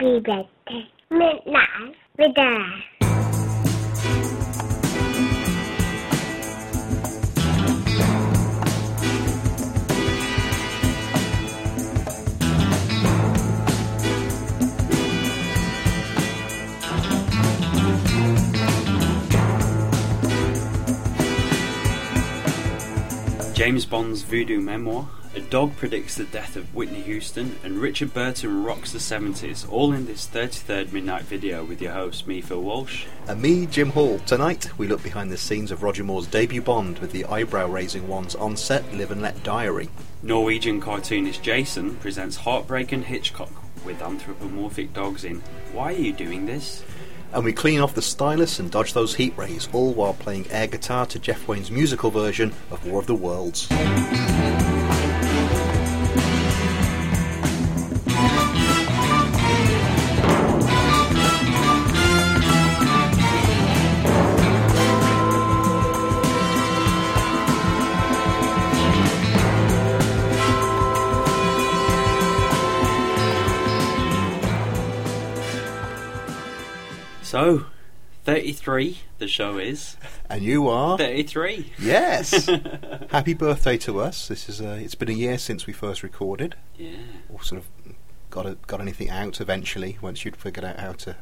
Happy birthday. Midnight us. James Bond's voodoo memoir, a dog predicts the death of Whitney Houston, and Richard Burton rocks the 70s, all in this 33rd Midnight video with your host, me, Phil Walsh. And me, Jim Hall. Tonight, we look behind the scenes of Roger Moore's debut Bond with the eyebrow raising one's on set Live and Let Diary. Norwegian cartoonist Jason presents Heartbreak and Hitchcock with anthropomorphic dogs in Why Are You Doing This? And we clean off the stylus and dodge those heat rays, all while playing air guitar to Jeff Wayne's musical version of War of the Worlds. So, 33, the show is. And you are? 33. Yes! Happy birthday to us. This is uh, It's been a year since we first recorded. Yeah. Or sort of got a, got anything out eventually once you'd figured out how to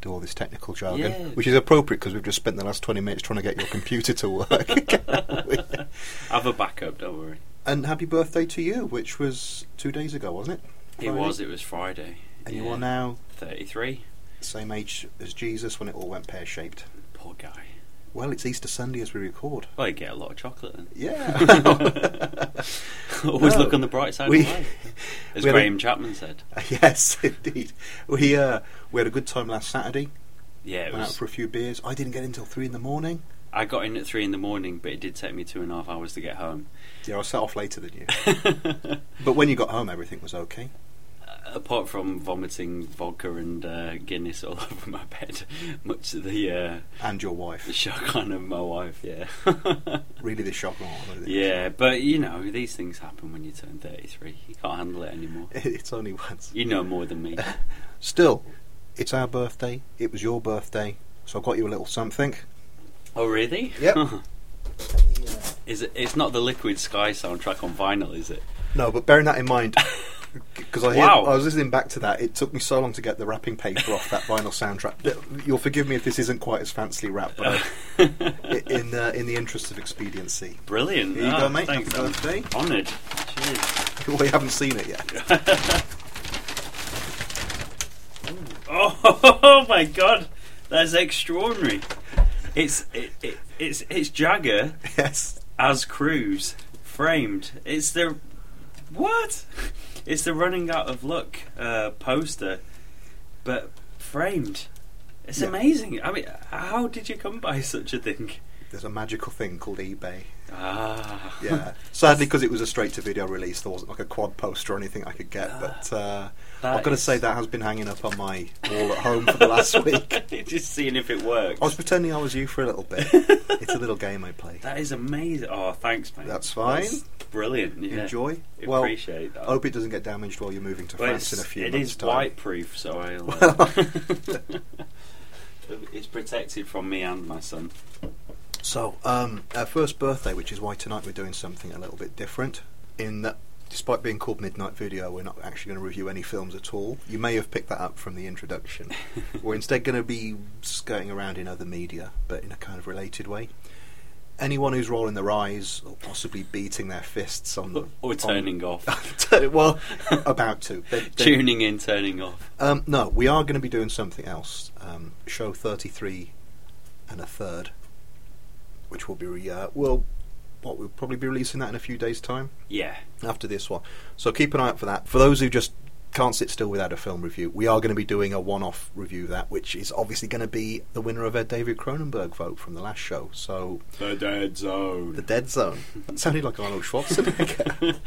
do all this technical jargon, Yeah. which is appropriate because we've just spent the last 20 minutes trying to get your computer to work. I have a backup, don't worry. and happy birthday to you, which was two days ago, wasn't it? It was, it was Friday. And you are now 33. The same age as Jesus when it all went pear shaped. Poor guy. Well, it's Easter Sunday as we record. Well, you get a lot of chocolate then. Yeah. Always No. look on the bright side We- of life. As had a- Graham Chapman said. yes, indeed. We uh, we had a good time last Saturday. Yeah, it Went out for a few beers. I didn't get in until three in the morning. I got in at three in the morning, but it did take me two and a half hours to get home. Yeah, I set off later than you. but when you got home, everything was okay. Apart from vomiting vodka and uh, Guinness all over my bed, much to the, uh, And your wife. the shock on of my wife, yeah. Really, the shock. No, yeah, but you know, these things happen when you turn 33. You can't handle it anymore. It's only once. You know more than me. Still, it's our birthday. It was your birthday, so I got you a little something. Oh, really? Yep. is it? It's not the Liquid Sky soundtrack on vinyl, is it? No, but bearing that in mind, because I, Wow. I was listening back to that, it took me so long to get the wrapping paper off that vinyl soundtrack. You'll forgive me if this isn't quite as fancily wrapped, but I, in uh, in the interest of expediency, Brilliant. Here you Ah, go, mate. Thanks. Happy birthday. Honoured. Cheers. well, you haven't seen it yet. Oh, my god, that's extraordinary. It's it, it, it's it's Jagger yes, as Cruz framed. It's the what? It's the running out of luck uh, poster, but framed. It's Yeah. amazing. I mean, how did you come by such a thing? there's a magical thing called eBay. Ah, Yeah, sadly, because it was a straight-to-video release, there wasn't like a quad poster or anything I could get. But uh, That I've got to is- say that has been hanging up on my wall at home for the last week. Just seeing if it works. I was pretending I was you for a little bit. it's a little game I play. That is amazing. Oh, thanks, mate. That's fine. brilliant. Yeah. Enjoy. Well, appreciate that. Hope it doesn't get damaged while you're moving to Well, France in a few it months' is time. white proof, so I'll. Uh, it's protected from me and my son. So, um, our first birthday, which is why tonight we're doing something a little bit different. In that, despite being called Midnight Video, we're not actually going to review any films at all. You may have picked that up from the introduction. we're instead going to be skirting around in other media, but in a kind of related way. Anyone who's rolling their eyes or possibly beating their fists on the Or on- turning off. well, about to They- they- Tuning in, turning off. Um, no, we are going to be doing something else. Um, show 33 and a third, which will be, re- uh, well, what, we'll probably be releasing that in a few days' time Yeah. after this one. So keep an eye out for that. For those who just can't sit still without a film review, we are going to be doing a one off review of that, which is obviously going to be the winner of a David Cronenberg vote from the last show. So, The Dead Zone. The Dead Zone. That sounded like Arnold Schwarzenegger.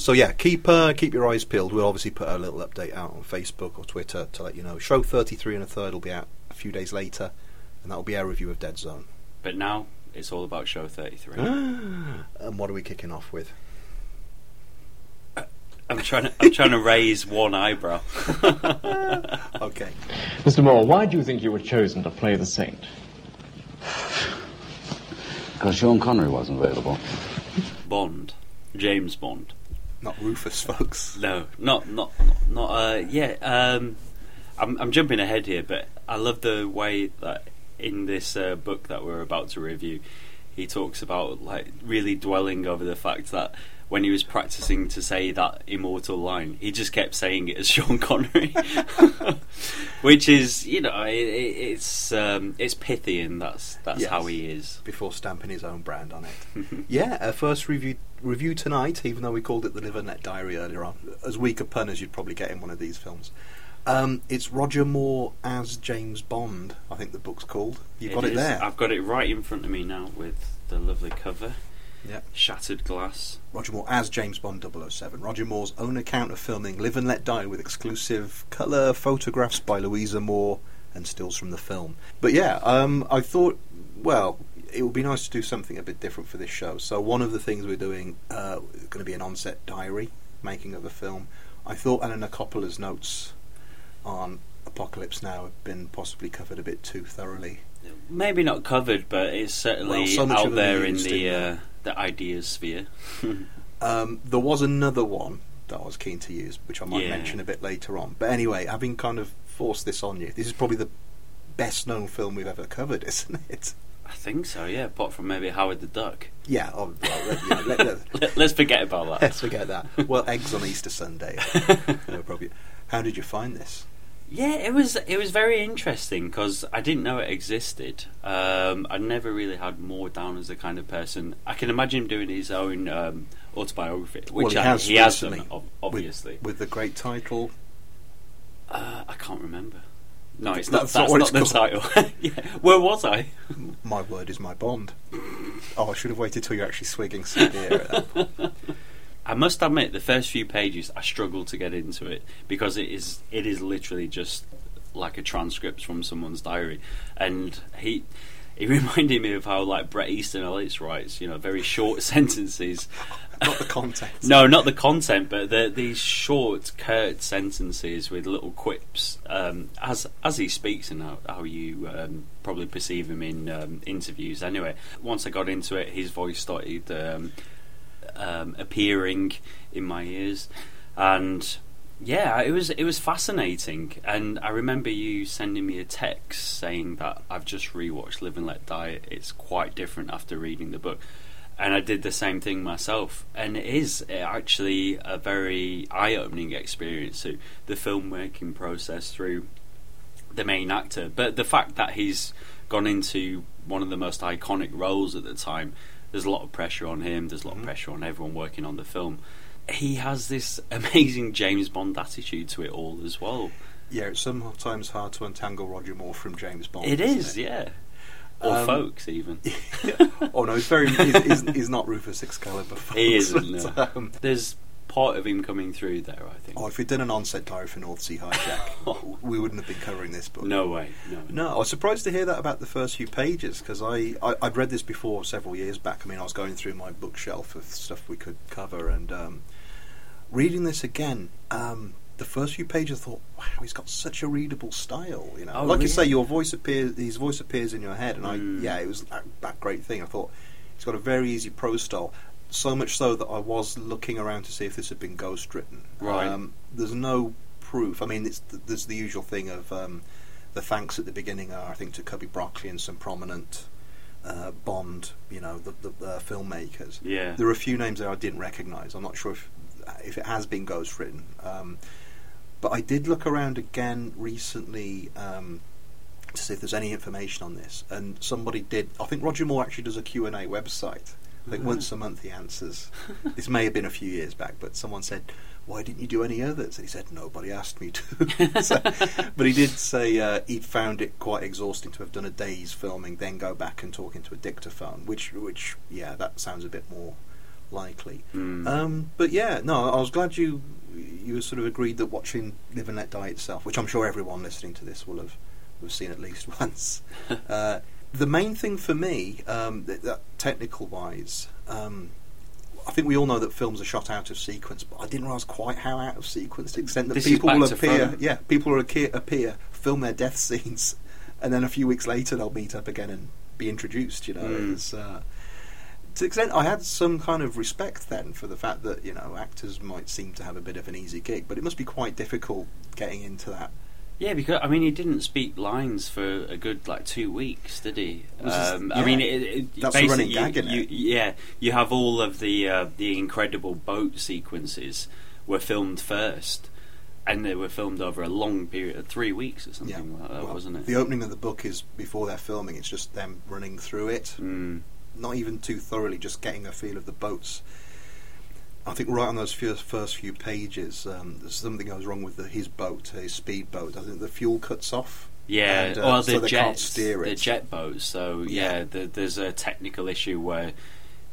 so yeah, keep uh, keep your eyes peeled. We'll obviously put a little update out on Facebook or Twitter to let you know. Show 33 and a third will be out a few days later, and that will be our review of Dead Zone. But now it's all about show 33. and what are we kicking off with? I'm trying to I'm trying to raise one eyebrow. Okay. Mr. Moore, why do you think you were chosen to play the saint? Because Sean Connery wasn't available. Bond, James Bond. Not Rufus, folks. No, not not not. Uh, yeah, um, I'm I'm jumping ahead here, but I love the way that in this uh, book that we're about to review, he talks about like really dwelling over the fact that when he was practicing to say that immortal line, he just kept saying it as Sean Connery, which is you know it, it, it's um, it's pithy and that's that's Yes. how he is. Before stamping his own brand on it. yeah, our first review review tonight, even though we called it the Live and Let Diary earlier on. As weak a pun as you'd probably get in one of these films. Um, it's Roger Moore as James Bond, I think the book's called. You've got it is. there. I've got it right in front of me now with the lovely cover, Yeah. shattered glass. Roger Moore as James Bond 007. Roger Moore's own account of filming Live and Let Die with exclusive colour photographs by Louisa Moore and stills from the film. But yeah, um, I thought, well, it would be nice to do something a bit different for this show. So one of the things we're doing uh, going to be an on-set diary, making of the film. I thought Anna Coppola's notes on Apocalypse Now have been possibly covered a bit too thoroughly. Maybe not covered, but it's certainly Well, so out there in the uh, the ideas sphere. Um, there was another one that I was keen to use, which I might Yeah. mention a bit later on. But anyway, having kind of forced this on you, this is probably the best known film we've ever covered, isn't it? I think so, yeah. Apart from maybe Howard the Duck. Yeah, oh, well, yeah, let, let's forget about that. let's forget that. Well, eggs on Easter Sunday. no problem. How did you find this? Yeah, it was it was very interesting because I didn't know it existed. Um, I never really had Moore down as the kind of person. I can imagine him doing his own um, autobiography, which well, he I- has, he has done, recently, ob- with- obviously. with, the great title. uh, I can't remember. No, it's That's not. not That's what not it's the title. yeah. Where was I? My word is my bond. Oh, I should have waited till you're actually swigging some beer at that point. I must admit, the first few pages, I struggled to get into it because it is it is literally just like a transcript from someone's diary, and he he reminded me of how like Bret Easton Ellis writes, you know, very short sentences. Not the content. No, not the content, but the, these short, curt sentences with little quips, um, as as he speaks and how, how you um, probably perceive him in um, interviews. Anyway, once I got into it, his voice started um, appearing in my ears, and yeah, it was it was fascinating. And I remember you sending me a text saying that I've just rewatched Live and Let Die. It's quite different after reading the book and I did the same thing myself. And it is actually a very eye-opening experience to the filmmaking process through the main actor. But the fact that he's gone into one of the most iconic roles at the time, there's a lot of pressure on him. There's a lot of pressure on everyone working on the film. He has this amazing James Bond attitude to it all as well. Yeah, it's sometimes hard to untangle Roger Moore from James Bond. It is, yeah. Or Um, folks, even. oh no, he's very. He's, he's, he's not Rufus Excalibur. Folks, he isn't. but, No. um, There's part of him coming through there, I think. oh, if we'd done an on-set diary for North Sea Hijack, we wouldn't have been covering this book. No way, no. No, I was surprised to hear that about the first few pages because I, I I'd read this before several years back. I mean, I was going through my bookshelf of stuff we could cover, and um, reading this again. Um, the first few pages, I thought, wow, he's got such a readable style. You know, Oh, like you say, your voice appears, his voice appears in your head, and Mm. I, yeah, it was that, that great thing. I thought he's got a very easy prose style. So much so that I was looking around to see if this had been ghost written. Right. Um, there's no proof. I mean, it's there's the usual thing of um, the thanks at the beginning are, I think, to Cubby Broccoli and some prominent uh, Bond, you know, the, the uh, filmmakers. Yeah. There are a few names there I didn't recognise. I'm not sure if if it has been ghost written, um, but I did look around again recently um, to see if there's any information on this, and somebody did. I think Roger Moore actually does a Q and A website. I think once a month he answers. this may have been a few years back, but someone said, "Why didn't you do any others?" And he said, "Nobody asked me to." So- but he did say uh, he'd found it quite exhausting to have done a day's filming, then go back and talk into a dictaphone. Which, which, yeah, that sounds a bit more likely. Mm. Um, but yeah, no, I was glad you you sort of agreed that watching Live and Let Die itself, which I'm sure everyone listening to this will have, will have seen at least once. uh, the main thing for me, um, th- that technical wise, um, I think we all know that films are shot out of sequence, but I didn't realise quite how out of sequence to the extent that This people will appear. Yeah, people will appear, appear, film their death scenes, and then a few weeks later they'll meet up again and be introduced. You know, Mm. it's, uh, to the extent I had some kind of respect then for the fact that you know actors might seem to have a bit of an easy gig, but it must be quite difficult getting into that. Yeah, because I mean, he didn't speak lines for a good like two weeks, did he? Um, yeah. I mean, it, it, That's running gag, you, Yeah, you have all of the uh, the incredible boat sequences were filmed first, and they were filmed over a long period, of three weeks or something like that, well, wasn't it? The opening of the book is before they're filming. It's just them running through it. Mm. not even too thoroughly, just getting a feel of the boats. I think right on those first, first few pages, um, there's something goes wrong with the, his boat, his speedboat. I think the fuel cuts off. Yeah, and, uh, well, so the can't jets, steer the jet boats. So yeah, Yeah. the, there's a technical issue where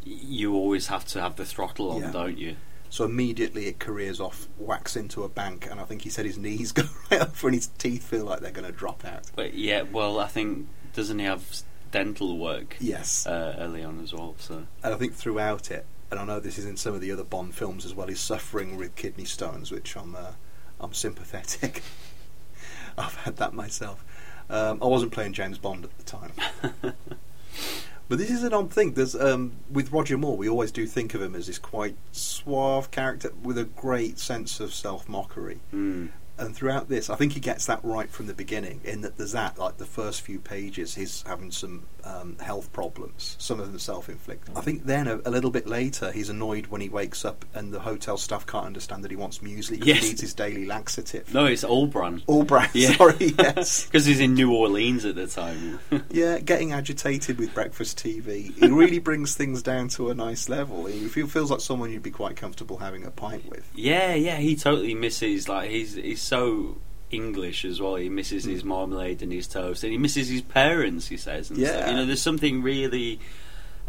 you always have to have the throttle on, Yeah. don't you? So immediately it careers off, whacks into a bank, and I think he said his knees go right up and his teeth feel like they're going to drop out. But yeah, well, I think doesn't he have dental work? Yes, uh, early on as well. So and I think throughout it, and I know this is in some of the other Bond films as well, he's suffering with kidney stones, which I'm uh, I'm sympathetic. I've had that myself. Um, I wasn't playing James Bond at the time. But this is an odd thing. There's um, with Roger Moore, we always do think of him as this quite suave character with a great sense of self mockery. mm. And throughout this, I think he gets that right from the beginning. In that there's that, like the first few pages, he's having some um, health problems. Some of them self-inflicted. I think then a, a little bit later, he's annoyed when he wakes up and the hotel staff can't understand that he wants muesli Yes. he needs his daily laxative. no, it's All-Bran. All brand, Yeah. sorry, yes. because he's in New Orleans at the time. Yeah, getting agitated with breakfast TV. It really brings things down to a nice level. He feel, feels like someone you'd be quite comfortable having a pint with. yeah, yeah, he totally misses like he's he's so English as well. He misses his marmalade and his toast, and he misses his parents. He says, and stuff. Yeah. you know, there's something really.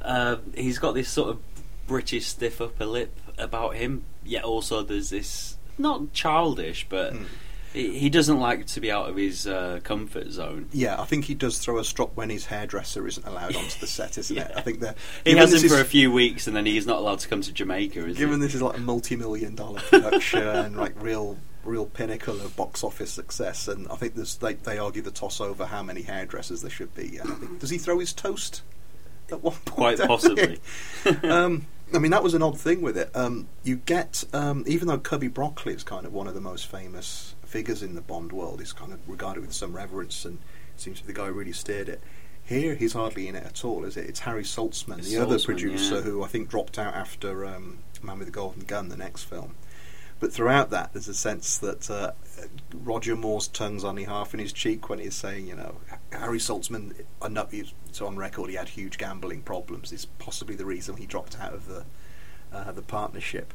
Uh, he's got this sort of British stiff upper lip about him. Yet also there's this not childish, but Hmm. he, he doesn't like to be out of his uh, comfort zone. Yeah, I think he does throw a strop when his hairdresser isn't allowed onto the set, isn't it? I think that He has him for a few weeks, and then he's not allowed to come to Jamaica. Given this is like a multi-million dollar production, and like real, real pinnacle of box office success, and I think there's, they they argue the toss over how many hairdressers there should be. Think does he throw his toast at one point? Quite possibly. um, I mean, that was an odd thing with it. Um, you get, um, even though Cubby Broccoli is kind of one of the most famous figures in the Bond world, he's kind of regarded with some reverence, and seems to be the guy who really steered it. Here, he's hardly in it at all, is it? It's Harry Saltzman, It's the other producer, yeah. who I think dropped out after um, Man with the Golden Gun, the next film. But throughout that, there's a sense that uh, Roger Moore's tongue's only half in his cheek when he's saying, you know, Harry Saltzman, it's on record, he had huge gambling problems. Is possibly the reason he dropped out of the uh, the partnership.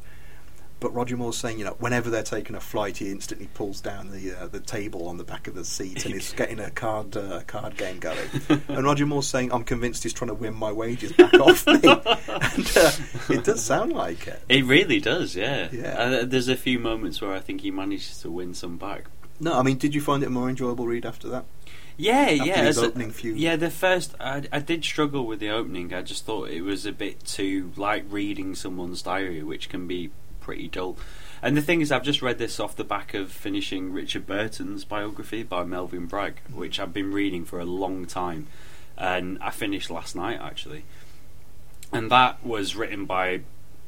But Roger Moore's saying, you know, whenever they're taking a flight, he instantly pulls down the uh, the table on the back of the seat and is getting a card uh, card game going. and Roger Moore's saying, I'm convinced he's trying to win my wages back off me. and uh, it does sound like it. It really does, yeah. Yeah. Uh, there's a few moments where I think he manages to win some back. No, I mean, did you find it a more enjoyable read after that? Yeah, After yeah. opening few- Yeah, the first I, I did struggle with the opening. I just thought it was a bit too like reading someone's diary, which can be pretty dull. And the thing is, I've just read this off the back of finishing Richard Burton's biography by Melvin Bragg, which I've been reading for a long time, and I finished last night actually. And that was written by,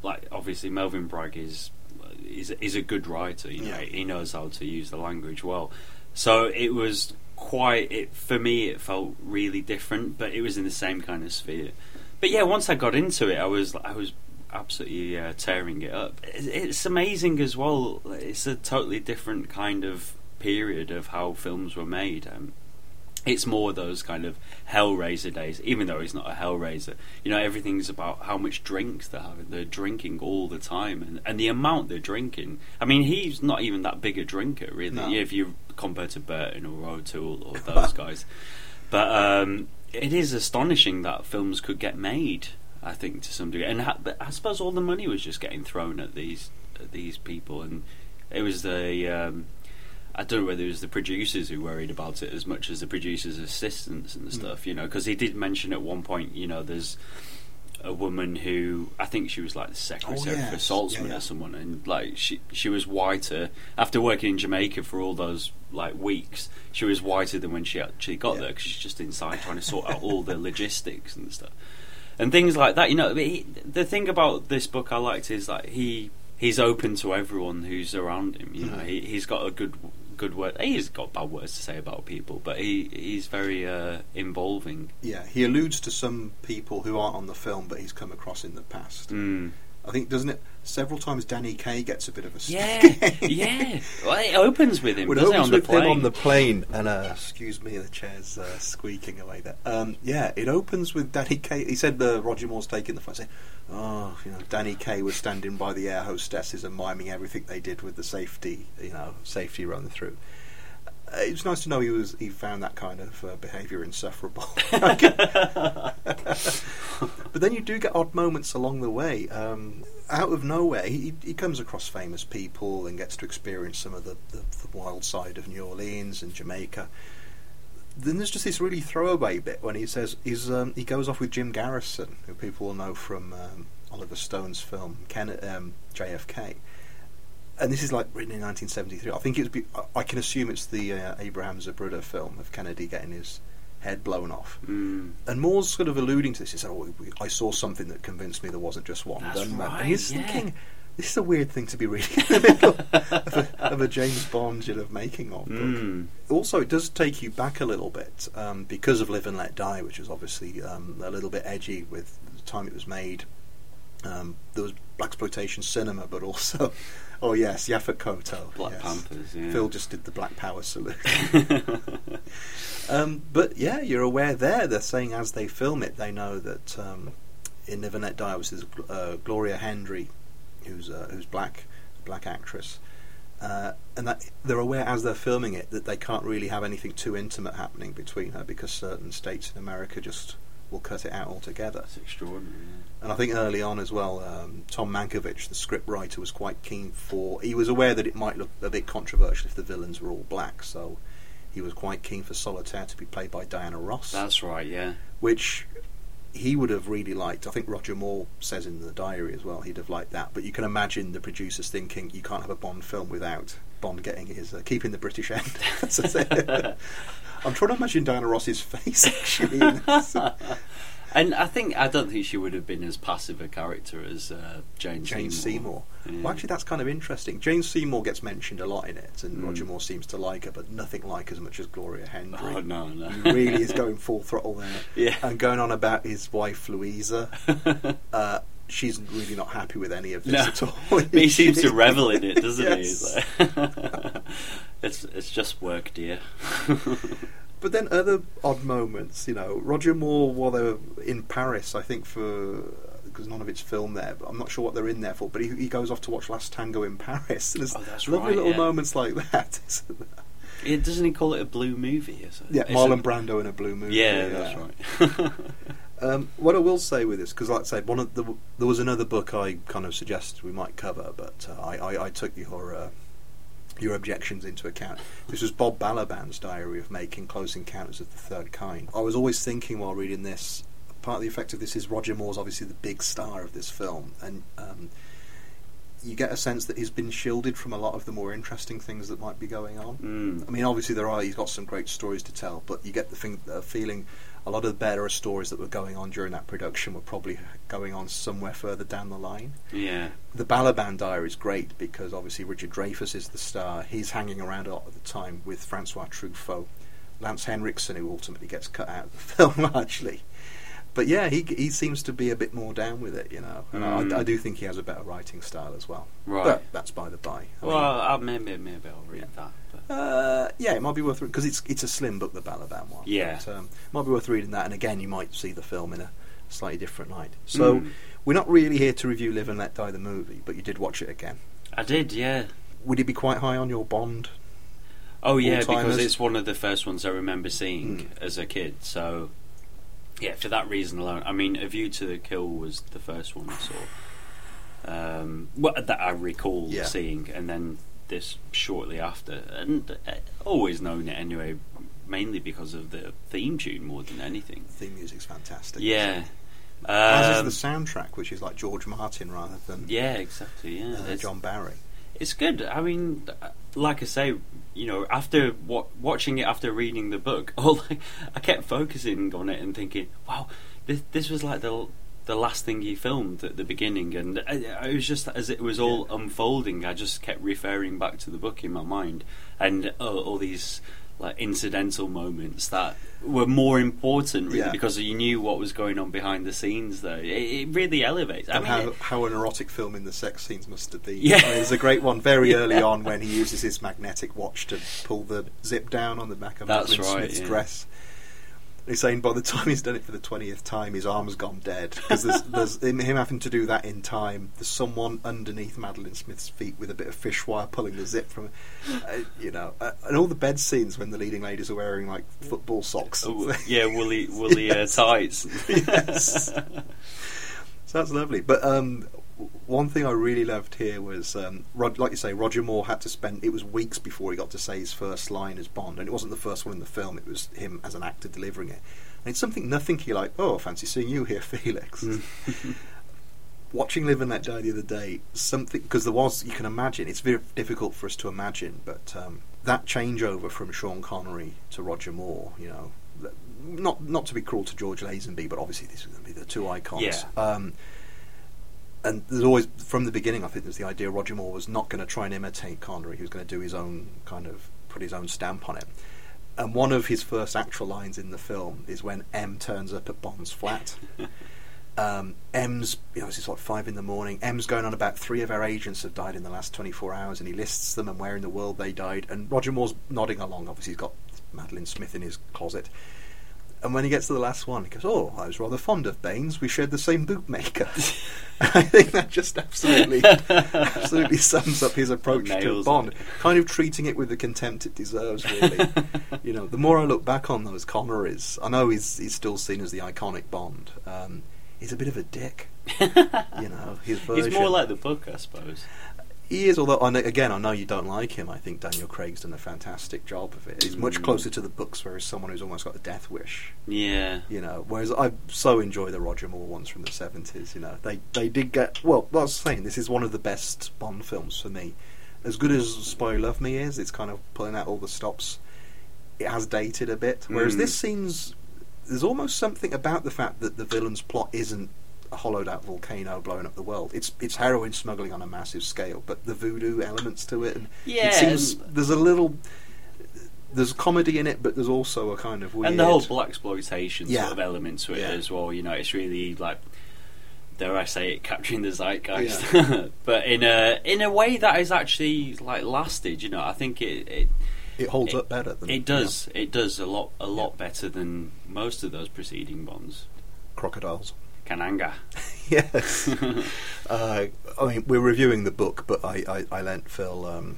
like, obviously Melvin Bragg is is is a good writer. You know, Yeah. he knows how to use the language well. So it was quite it for me. It felt really different, but it was in the same kind of sphere. But yeah, once I got into it, I was I was absolutely uh, tearing it up. It's amazing as well. It's a totally different kind of period of how films were made. Um, it's more those kind of Hellraiser days, even though he's not a Hellraiser. You know, everything's about how much drinks they're having. They're drinking all the time, and, and the amount they're drinking. I mean, he's not even that big a drinker, really, No. if you compare to Burton or O'Toole or those guys. But um, it is astonishing that films could get made. I think to some degree, and ha- but I suppose all the money was just getting thrown at these at these people, and it was the um, I don't know whether it was the producers who worried about it as much as the producers' assistants and stuff, you know, because he did mention at one point, you know, there's a woman who I think she was like the secretary Oh, yes. for Saltzman Yeah, yeah. or someone, and like she she was whiter after working in Jamaica for all those like weeks. She was whiter than when she actually got Yeah. there because she's just inside trying to sort out all the logistics and stuff and things like that. You know, he, the thing about this book I liked is that he he's open to everyone who's around him. You know, Mhm. he he's got a good good word. He's got bad words to say about people, but he he's very uh, involving. Yeah, he alludes to some people who aren't on the film, but he's come across in the past. Mm. I think, doesn't it? Several times Danny Kaye gets a bit of a Yeah, stick. yeah. Well, it opens with him, When it it, opens on the with plane? him on the plane, and uh, excuse me, the chair's uh, squeaking away there. Um, yeah, it opens with Danny Kaye. He said uh, Roger Moore's taking the phone, saying, "Oh, you know, Danny Kaye was standing by the air hostesses and miming everything they did with the safety, you know, safety run through." Uh, it's nice to know he was he found that kind of uh, behaviour insufferable. but then you do get odd moments along the way. Um, out of nowhere, he, he comes across famous people and gets to experience some of the, the, the wild side of New Orleans and Jamaica. Then there's just this really throwaway bit when he says he's um, he goes off with Jim Garrison, who people will know from um, Oliver Stone's film Ken, um, JFK. And this is like written in 1973. I think it's. Be, I- can assume it's the uh, Abraham Zapruder film of Kennedy getting his head blown off. Mm. And Moore's sort of alluding to this. He said, "Oh, we, I saw something that convinced me there wasn't just one That's gunman." right, and he's yeah. thinking, "This is a weird thing to be reading in the middle of, a, of a James Bond sort of making of book." Mm. Also, it does take you back a little bit um, because of Live and Let Die, which was obviously um, a little bit edgy with the time it was made. Um, there was black exploitation cinema, but also, oh yes, Yaphet Kotto, Black yes. Panthers. Yeah. Phil just did the Black Power salute. Um, but yeah, you're aware there. They're saying as they film it, they know that um, in Live and Let Die was this uh, Gloria Hendry, who's uh, who's black, a black actress, uh, and that they're aware as they're filming it that they can't really have anything too intimate happening between her because certain states in America just will cut it out altogether. That's extraordinary. And I think early on as well, um, Tom Mankiewicz, the script writer, was quite keen for. He was aware that it might look a bit controversial if the villains were all black, so he was quite keen for Solitaire to be played by Diana Ross, That's right. Yeah. which he would have really liked. I think Roger Moore says in the diary as well he'd have liked that. But you can imagine the producers thinking you can't have a Bond film without Bond getting his uh, keeping the British end. That's the thing. I'm trying to imagine Diana Ross's face actually. And I think I don't think she would have been as passive a character as uh, Jane, Jane Seymour. Yeah. Well, actually, that's kind of interesting. Jane Seymour gets mentioned a lot in it, and Mm. Roger Moore seems to like her, but nothing like as much as Gloria Hendry. Oh no, no. He really is going full throttle there, Yeah. and going on about his wife Louisa. Uh, she's really not happy with any of this No. at all. He seems to revel in it, doesn't Yes. he? Like- it's it's just work, dear. But then other odd moments, you know, Roger Moore while they were in Paris, I think for because none of it's filmed there, but I'm not sure what they're in there for. But he, he goes off to watch Last Tango in Paris. And there's Oh, that's lovely right, little yeah. moments like that. Yeah, doesn't he call it a blue movie? It? yeah, Marlon Brando in a blue movie. Yeah, that's right. Um, what I will say with this, because like I said, one of the there was another book I kind of suggested we might cover, but uh, I, I, I took your uh, your objections into account. This was Bob Balaban's diary of making Close Encounters of the Third Kind. I was always thinking while reading this, part of the effect of this is Roger Moore's obviously the big star of this film, and um, you get a sense that he's been shielded from a lot of the more interesting things that might be going on. Mm. I mean, obviously there are. He's got some great stories to tell, but you get the thing, uh, feeling a lot of the better stories that were going on during that production were probably going on somewhere further down the line. Yeah. The Balaban Diary is great because obviously Richard Dreyfuss is the star. He's hanging around a lot of the time with Francois Truffaut, Lance Henriksen, who ultimately gets cut out of the film actually. But yeah, he he seems to be a bit more down with it, you know. And Mm. I, I do think he has a better writing style as well. Right. But that's by the by. I Well, uh, maybe maybe I'll read that. Uh, yeah, it might be worth because it's it's a slim book, the Balaban one. Yeah. but, um, might be worth reading that, and again, you might see the film in a slightly different light. So Mm. we're not really here to review Live and Let Die the movie, but you did watch it again. I did, yeah. Would it be quite high on your Bond? Oh yeah, because it's one of the first ones I remember seeing Mm. as a kid. So yeah, for that reason alone. I mean, A View to the Kill was the first one I saw. Um, well, that I recall Yeah. seeing, and then this shortly after, and uh, always known it anyway, mainly because of the theme tune more than anything. Theme music's fantastic. Yeah, As Um, is the soundtrack, which is like George Martin rather than yeah, exactly. Yeah, uh, John Barry. It's good. I mean, like I say, you know, after wa- watching it, after reading the book, all I, I kept focusing on it and thinking, wow, this, this was like the the last thing he filmed at the beginning, and I, I was just as it was all unfolding, I just kept referring back to the book in my mind, and uh, all these like incidental moments that were more important, really, Yeah. because you knew what was going on behind the scenes. Though it, it really elevates. I and mean, how, it- how an erotic film in the sex scenes must have been. Yeah. I mean, there's a great one very Yeah. early on when he uses his magnetic watch to pull the zip down on the back of That's Madeline right, Smith's yeah. dress. He's saying by the time he's done it for the twentieth time, his arm's gone dead because there's, there's him, him having to do that in time. There's someone underneath Madeline Smith's feet with a bit of fish wire pulling the zip from, uh, you know, uh, and all the bed scenes when the leading ladies are wearing like football socks. Oh, yeah, woolly woolly Yes. uh, tights. yes. So that's lovely. But um, one thing I really loved here was, um, Rod, like you say, Roger Moore had to spend. It was weeks before he got to say his first line as Bond, and it wasn't the first one in the film. It was him as an actor delivering it, and it's something nothing he like. Oh, fancy seeing you here, Felix. Watching Live and Let Die the other day, something because there was you can imagine it's very difficult for us to imagine, but um, that changeover from Sean Connery to Roger Moore, you know, not not to be cruel to George Lazenby, but obviously these are going to be the two icons. Yeah. Um, and there's always from the beginning, I think there's the idea Roger Moore was not going to try and imitate Connery. He was going to do his own kind of put his own stamp on it. And one of his first actual lines in the film is when M turns up at Bond's flat. um, M's, you know, it's like five in the morning. M's going on about three of our agents have died in the last 24 hours, and he lists them and where in the world they died. And Roger Moore's nodding along. Obviously, he's got Madeline Smith in his closet. And when he gets to the last one, he goes, "Oh, I was rather fond of Baines. We shared the same bootmaker." I think that just absolutely, absolutely sums up his approach to Bond. it. Kind of treating it with the contempt it deserves. Really, you know. The more I look back on those Connerys, I know he's he's still seen as the iconic Bond. Um, he's a bit of a dick. you know, his version. He's more like the book, I suppose. He is, although I know, again, I know you don't like him. I think Daniel Craig's done a fantastic job of it. He's much Mm. closer to the books, whereas someone who's almost got a death wish. Yeah. You know, whereas I so enjoy the Roger Moore ones from the seventies. You know, they they did get well. I was saying this is one of the best Bond films for me. As good as Spy Love Me is, it's kind of pulling out all the stops. It has dated a bit, whereas Mm. this seems there's almost something about the fact that the villain's plot isn't a hollowed out volcano blowing up the world. It's it's heroin smuggling on a massive scale, but the voodoo elements to it, and Yeah, it seems there's a little there's comedy in it, but there's also a kind of weird And the whole black exploitation Yeah. sort of element to it Yeah. as well. You know, it's really like dare I say it, capturing the zeitgeist, Yeah. but in a in a way that is actually like lasted. You know, I think it it, It holds It- up better than it does it does a lot a lot better than most of those preceding bonds. crocodiles. Kananga. yes. uh, I mean, we're reviewing the book, but I, I, I lent Phil um,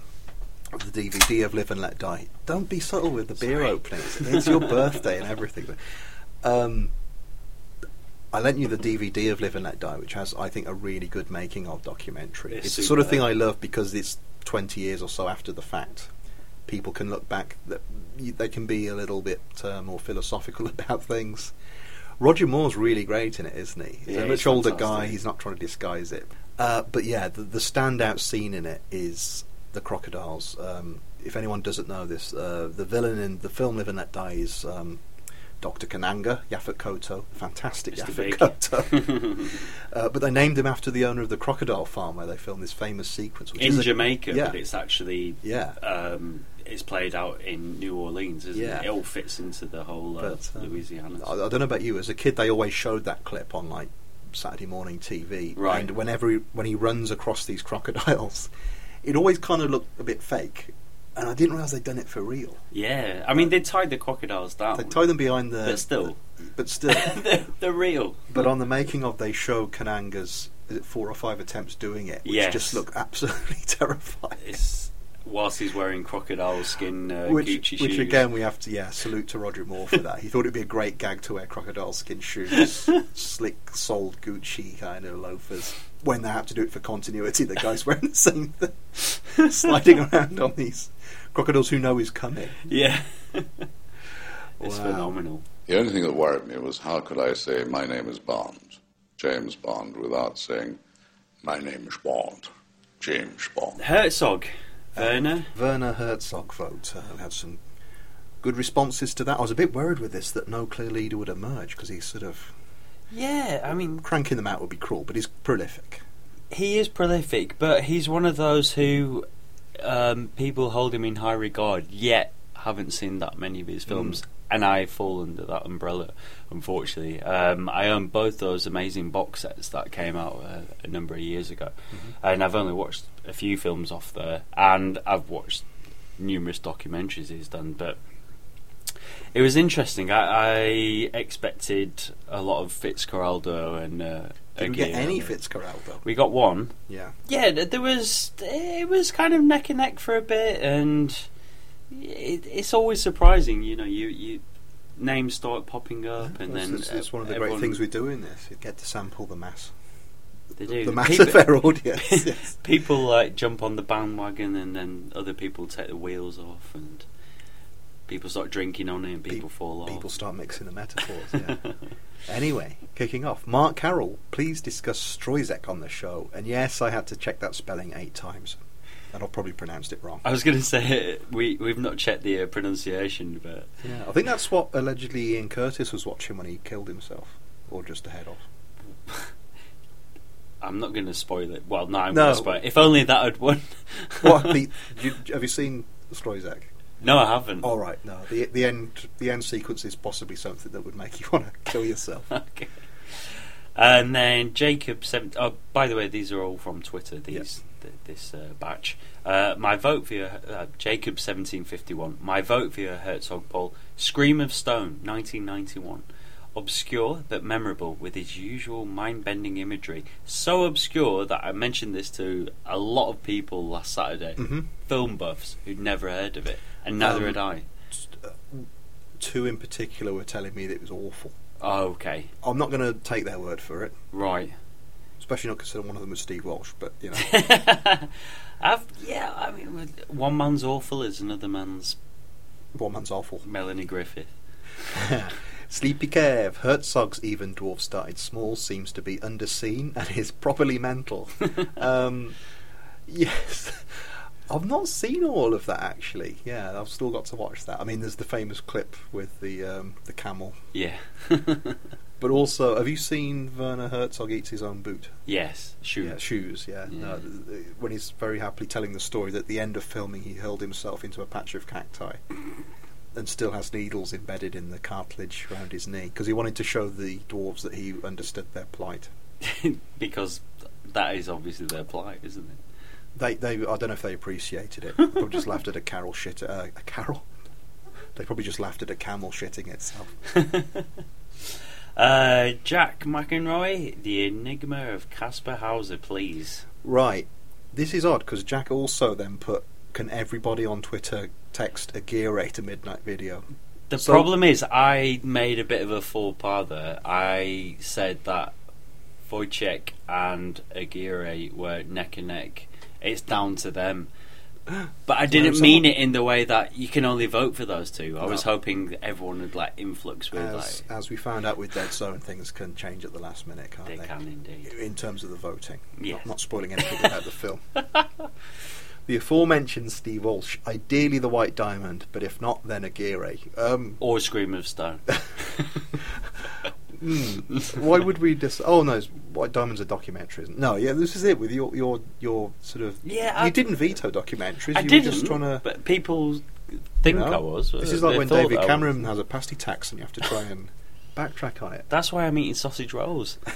the DVD of Live and Let Die. Don't be subtle with the beer Sorry. openings. It's your birthday and everything. Um, I lent you the DVD of Live and Let Die, which has, I think, a really good making of documentary. It's It's, the sort of thing. I love because it's 20 years or so after the fact. People can look back, that they can be a little bit uh, more philosophical about things. Roger Moore's really great in it, isn't he? He's Yeah, a he's much older guy. He's not trying to disguise it. Uh, but yeah, the, the standout scene in it is the crocodiles. Um, if anyone doesn't know this, uh, the villain in the film Live and Let Die is um, Dr. Kananga, Yaphet Kotto. Fantastic Mr. Yaphet Kotto. uh, but they named him after the owner of the crocodile farm where they filmed this famous sequence. Which in Jamaica, yeah. but it's actually Yeah. um, it's played out in New Orleans, isn't Yeah. it? It all fits into the whole uh, But, um, Louisiana. I, I don't know about you. As a kid, they always showed that clip on like Saturday morning TV. Right. And whenever he, when he runs across these crocodiles, it always kind of looked a bit fake. And I didn't realise they'd done it for real. yeah, I mean they tied the crocodiles down, They tie them behind the. but still, But still. they're, they're real. but on the making of, they show Kananga's is it four or five attempts doing it, which Yes. just look absolutely terrifying. It's whilst he's wearing crocodile skin uh, which, Gucci which shoes. again, we have to yeah salute to Roger Moore for that. He thought it'd be a great gag to wear crocodile skin shoes, slick soled Gucci kind of loafers. When they have to do it for continuity, the guy's wearing the same thing, sliding around on these crocodiles who know he's coming. yeah, it's Wow. phenomenal. The only thing that worried me was how could I say my name is Bond? James Bond without saying, My name is Bond. James Bond. Herzog, Werner. Werner Herzog vote. Uh, we had some good responses to that. I was a bit worried with this that no clear leader would emerge because he's sort of Yeah, I mean, cranking them out would be cruel, but he's prolific. he is prolific, but he's one of those who um, people hold him in high regard, yet haven't seen that many of his films. And I fall under that umbrella, unfortunately. Um, I own both those amazing box sets that came out uh, a number of years ago, and I've only watched a few films off there, and I've watched numerous documentaries he's done. But it was interesting. I, I expected a lot of Fitzcarraldo and. Uh, Did we get any Fitzcarraldo? We got one. Yeah. Yeah, there was. It was kind of neck and neck for a bit, and it, it's always surprising. You know, you you names start popping up, and then it's, it's uh, one of the great things we do in this. You get to sample the mass, they do. the mass People- of our audience. yes. people like jump on the bandwagon, and then other people take the wheels off, and people start drinking on it, and people Pe- fall off. People start mixing the metaphors. Yeah. anyway, kicking off. Mark Carroll, please discuss Stroszek on the show. And yes, I had to check that spelling eight times, and I've probably pronounced it wrong. I was going to say we we've not checked the uh, pronunciation, but Yeah, I think that's what allegedly Ian Curtis was watching when he killed himself, or just ahead of. I'm not going to spoil it. Well, no, I'm No. going to spoil it. If only that had won. What? the, you, have you seen Stroszek? no, I haven't. All right, no. The the end the end sequence is possibly something that would make you want to kill yourself. okay. And then Jacob seven. Oh, by the way, these are all from Twitter. These th- this uh, batch. Uh, my vote for your, uh, Jacob seventeen fifty one. My vote for your Herzog poll. Scream of Stone, nineteen ninety one. Obscure but memorable with his usual mind bending imagery. So obscure that I mentioned this to a lot of people last Saturday. Mhm. Film buffs who'd never heard of it, and neither Um, had I. Two in particular were telling me that it was awful. Oh, okay, I'm not going to take their word for it, right. especially not considering one of them was Steve Walsh. But you know, I've, yeah, I mean, one man's awful is another man's one man's awful. Melanie Griffith. Sleepy Kev, Herzog's even dwarf started small, seems to be underseen and is properly mental. um, yes, I've not seen all of that actually. Yeah, I've still got to watch that. I mean, there's the famous clip with the um, the camel, Yeah. but also, have you seen Werner Herzog eats his own boot? yes, shoot. Yeah, shoes. Yeah, Yeah. No, when he's very happily telling the story that at the end of filming he hurled himself into a patch of cacti. And still has needles embedded in the cartilage around his knee because he wanted to show the dwarves that he understood their plight. because that is obviously their plight, isn't it? They, they, I don't know if they appreciated it. They probably just laughed at a carol shit. Uh, a carol. They probably just laughed at a camel shitting itself. Uh, Jack McEnroy, The Enigma of Kaspar Hauser, please. Right. This is odd because Jack also then put, "Can everybody on Twitter text Aguirre to midnight video?" The So- problem is, I made a bit of a faux pas there. I said that Woyzeck and Aguirre were neck and neck. It's down to them. But I didn't mean it in the way that you can only vote for those two. I was No. hoping that everyone would like influx with As, like as we found out with Dead Zone, things can change at the last minute, can't they they? can indeed. In terms of the voting. Yes. Not, not spoiling anything about the film. The aforementioned Steve Walsh, ideally the White Diamond, but if not, then Aguirre. Um, Or Scream of Stone. hmm, why would we just? Oh no, White Diamond's a documentary. Isn't it? No, yeah, this is it with your your your sort of. Yeah, you I- didn't veto documentaries. I you didn't, were just trying to. but people think you know, I was. This is like when David. Cameron has a pasty tax, and you have to try and backtrack on it. That's why I'm eating sausage rolls.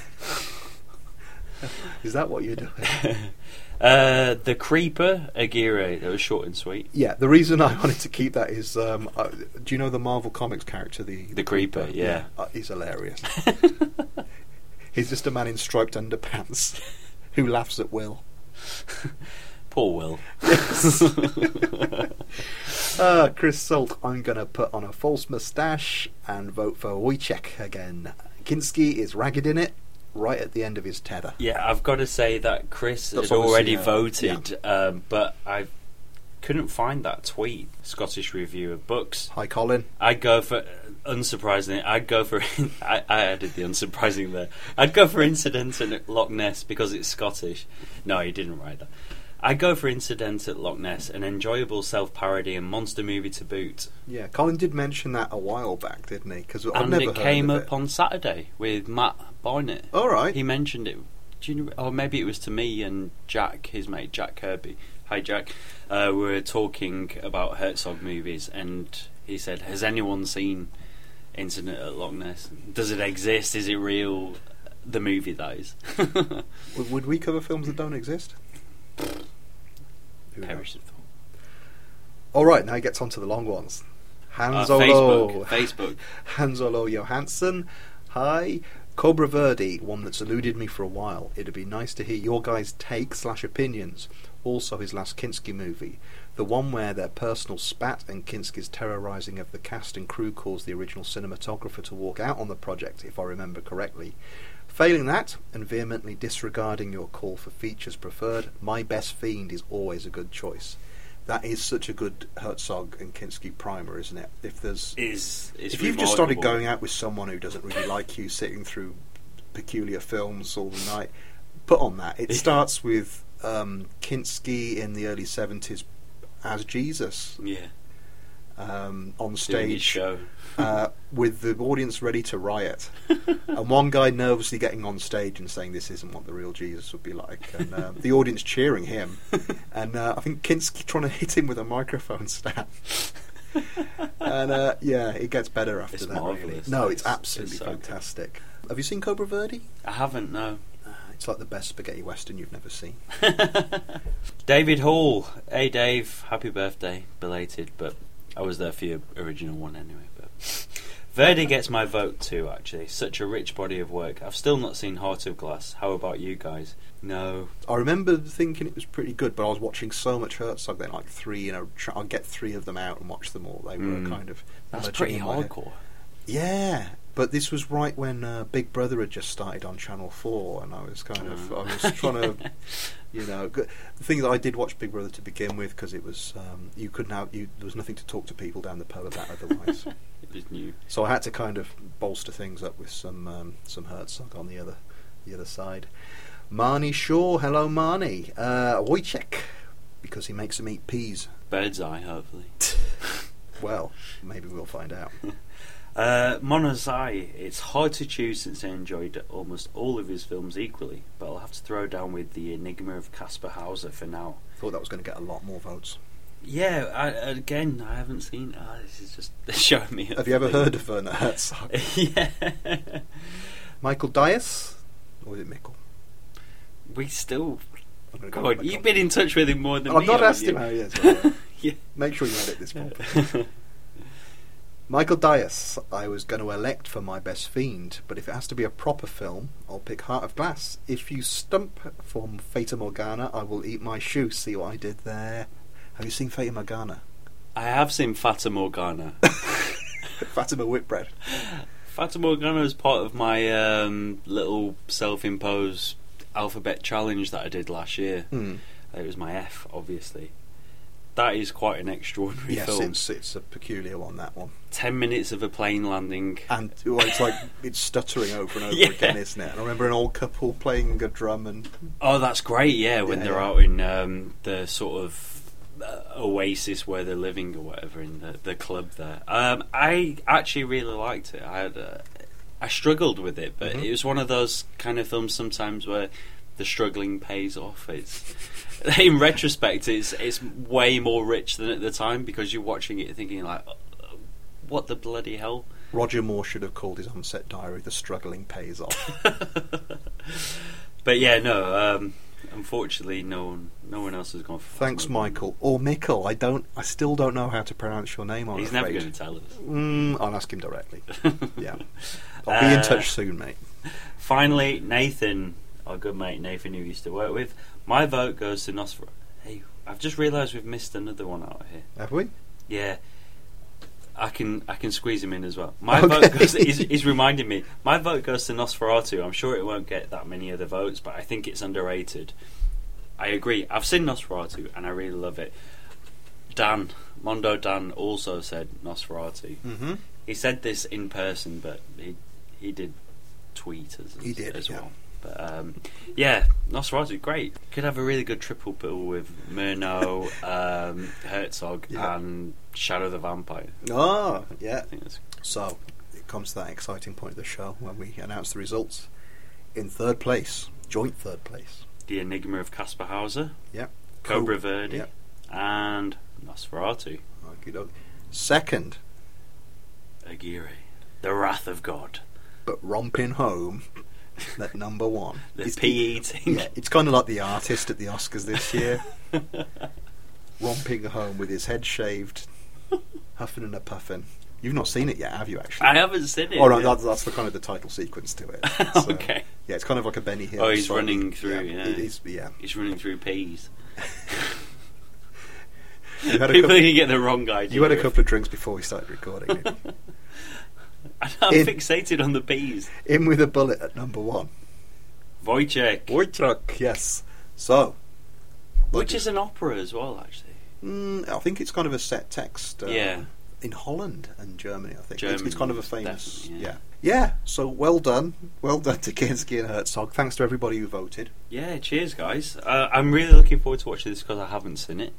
Is that what you're doing? Uh, the Creeper, Aguirre. That was short and sweet. Yeah, the reason I wanted to keep that is, um, uh, do you know the Marvel Comics character, the The Creeper, yeah. uh, he's hilarious. he's just a man in striped underpants who laughs at Will. Poor Will. Uh, Chris Salt, I'm gonna put on a false moustache and vote for Woyzeck again. Kinski is ragged in it, right at the end of his tether. Yeah, I've got to say that Chris That's had already voted, um, but I couldn't find that tweet. Scottish review of books. Hi, Colin. I'd go for unsurprisingly. I'd go for. I, I added the unsurprising there. I'd go for incident at Loch Ness because it's Scottish. No, he didn't write that. I'd go for incident at Loch Ness, an enjoyable self-parody and monster movie to boot. Yeah, Colin did mention that a while back, didn't he? Because I've and never it came up it. on Saturday with Matt Barnett. All right. He mentioned it. Do you know, or maybe it was to me and Jack, his mate Jack Kirby. Hi, Jack. Uh, we were talking about Herzog movies, and he said, "Has anyone seen Incident at Loch Ness? Does it exist? Is it real? The movie, that is." Would we cover films that don't exist? Perish of thought. All right, now he gets on to the long ones. Uh, Hans Facebook. Facebook. Hans Olo Johansson. Hi. Cobra Verde, one that's eluded me for a while. It'd be nice to hear your guys' take slash opinions. Also, his last Kinski movie, the one where their personal spat and Kinski's terrorising of the cast and crew caused the original cinematographer to walk out on the project, if I remember correctly. Failing that, and vehemently disregarding your call for features preferred, My Best Fiend is always a good choice. That is such a good Herzog and Kinski primer, isn't it? If there's Is if you've just started going out with someone who doesn't really like you, sitting through peculiar films all the night, put on that. It starts with um, Kinski in the early seventies as Jesus yeah, um, on stage show. Uh, with the audience ready to riot, and one guy nervously getting on stage and saying this isn't what the real Jesus would be like, and uh, the audience cheering him, and uh, I think Kinski trying to hit him with a microphone stand. and uh, yeah, it gets better after It's that. Really. No, it's It's- absolutely it's so good. fantastic. Have you seen Cobra Verde? I haven't no. Uh, it's like the best spaghetti western you've never seen. David Hall. Hey Dave, happy birthday, belated, but I was there for your original one anyway. Verde gets my vote too. Actually, such a rich body of work. I've still not seen Heart of Glass. How about you guys? No. I remember thinking it was pretty good, but I was watching so much Herzog then, like three, you know, try, I'll get three of them out and watch them all. They were Mm. kind of That's pretty in my head. hardcore. Yeah, but this was right when uh, Big Brother had just started on Channel Four, and I was kind of I was trying to, you know, g- the thing that I did watch Big Brother to begin with because it was um, you couldn't have you there was nothing to talk to people down the pub about otherwise, It was new. so I had to kind of bolster things up with some um, some Herzog on the other the other side. Marnie Shaw, hello Marnie, uh, Woyzeck, because he makes them eat peas. Bird's eye, hopefully. Well, maybe we'll find out. Uh, Monozai, it's hard to choose since I enjoyed almost all of his films equally, but I'll have to throw down with The Enigma of Kaspar Hauser for now. Thought that was going to get a lot more votes. Yeah, I, again, I haven't seen. Ah, this is just showing me. Have you ever heard of Werner Herzog? yeah, Michael Dias? Or is it Mickle? we still. Go God, you've been in touch with him more than I've me. not haven't asked you? him how he is. right? yeah. Make sure you edit this properly. Michael Dias, I was going to elect for my best fiend, but if it has to be a proper film, I'll pick Heart of Glass. If you stump from Fata Morgana, I will eat my shoe. See what I did there? Have you seen Fata Morgana? I have seen Fata Morgana. Fatima Whitbread. Fata Morgana is part of my um, little self-imposed alphabet challenge that I did last year. Hmm. It was my F, obviously. That is quite an extraordinary Yes, film. it's, it's a peculiar one, that one. Ten minutes of a plane landing. And well, it's like it's stuttering over and over Yeah. again, isn't it? And I remember an old couple playing a drum and Oh, that's great! Yeah, when Yeah, they're yeah. out in um, the sort of uh, oasis where they're living or whatever in the, the club there. Um, I actually really liked it. I had uh, I struggled with it, but Mhm. it was one of those kind of films sometimes where the struggling pays off. It's in retrospect, it's it's way more rich than at the time because you're watching it thinking like, "Uh, what the bloody hell. Roger Moore should have called his on-set diary "The Struggling Pays Off." But yeah, no. Um, unfortunately, no one, no one else has gone. For Thanks. Michael or Mickle. I don't. I still don't know how to pronounce your name. I'm He's never going to tell us. Mm, I'll ask him directly. yeah, I'll be in Uh, touch soon, mate. Finally, Nathan, our good mate Nathan, who used to work with. My vote goes to Nosferatu. Hey, I've just realised we've missed another one out here. Have we? Yeah, I can I can squeeze him in as well. My Okay. vote goes. He's, he's reminding me. My vote goes to Nosferatu. I'm sure it won't get that many other votes, but I think it's underrated. I agree. I've seen Nosferatu and I really love it. Dan Mondo Dan also said Nosferatu. Mm-hmm. He said this in person, but he he did tweet as, He did, as yeah. well. But um, yeah, Nosferatu, great. Could have a really good triple bill with Murnau, um, Herzog, Yeah. and Shadow the Vampire. Oh, yeah. I think that's So it comes to that exciting point of the show when we announce the results. In third place, joint third place. the Enigma of Kaspar Hauser, Yep. Cobra Co- Verde, Yep. and Nosferatu, Okey-doke. Second, Aguirre, The Wrath of God, but romping home at number one. the It's- pea eating. Yeah, it's kind of like the artist at the Oscars this year, romping home with his head shaved, huffing and a puffing. You've not seen it yet, have you? Actually, I haven't seen it. All right, yet. that's, that's the kind of the title sequence to it. So, uh, Okay. Yeah, it's kind of like a Benny Hill. Oh, he's slightly- running through, yeah. it is, yeah. He's running through peas. You had a People couple, can get the wrong idea. you had a couple of drinks before we started recording. didn't? I'm in- fixated on the bees. In with a bullet at number one. Woyzeck, Woyzeck, yes. So, which is an opera as well, actually. Mm, I think it's kind of a set text. Uh, Yeah. In Holland and Germany, I think. It's, it's kind of a famous. Yeah. yeah. yeah. So well done. Well done to Kinski and Herzog. Thanks to everybody who voted. Yeah, cheers, guys. Uh, I'm really looking forward to watching this because I haven't seen it.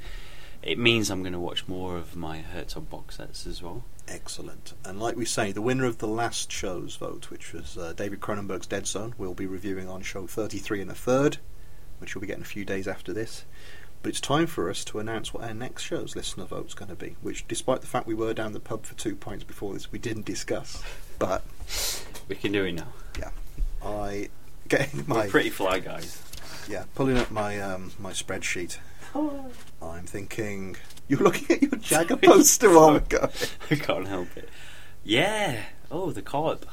It means I'm going to watch more of my Herzog box sets as well. Excellent. And like we say, the winner of the last show's vote, which was uh, David Cronenberg's Dead Zone, we'll be reviewing on show 33 and a third, which will be getting a few days after this. But it's time for us to announce what our next show's listener vote's going to be, which, despite the fact we were down the pub for two pints before this, we didn't discuss. But We can do it now. yeah, I getting my We're pretty fly guys. yeah pulling up my um, my spreadsheet. I'm thinking you're looking at your Jagger poster while we're going. I can't help it. Yeah. Oh, the carp.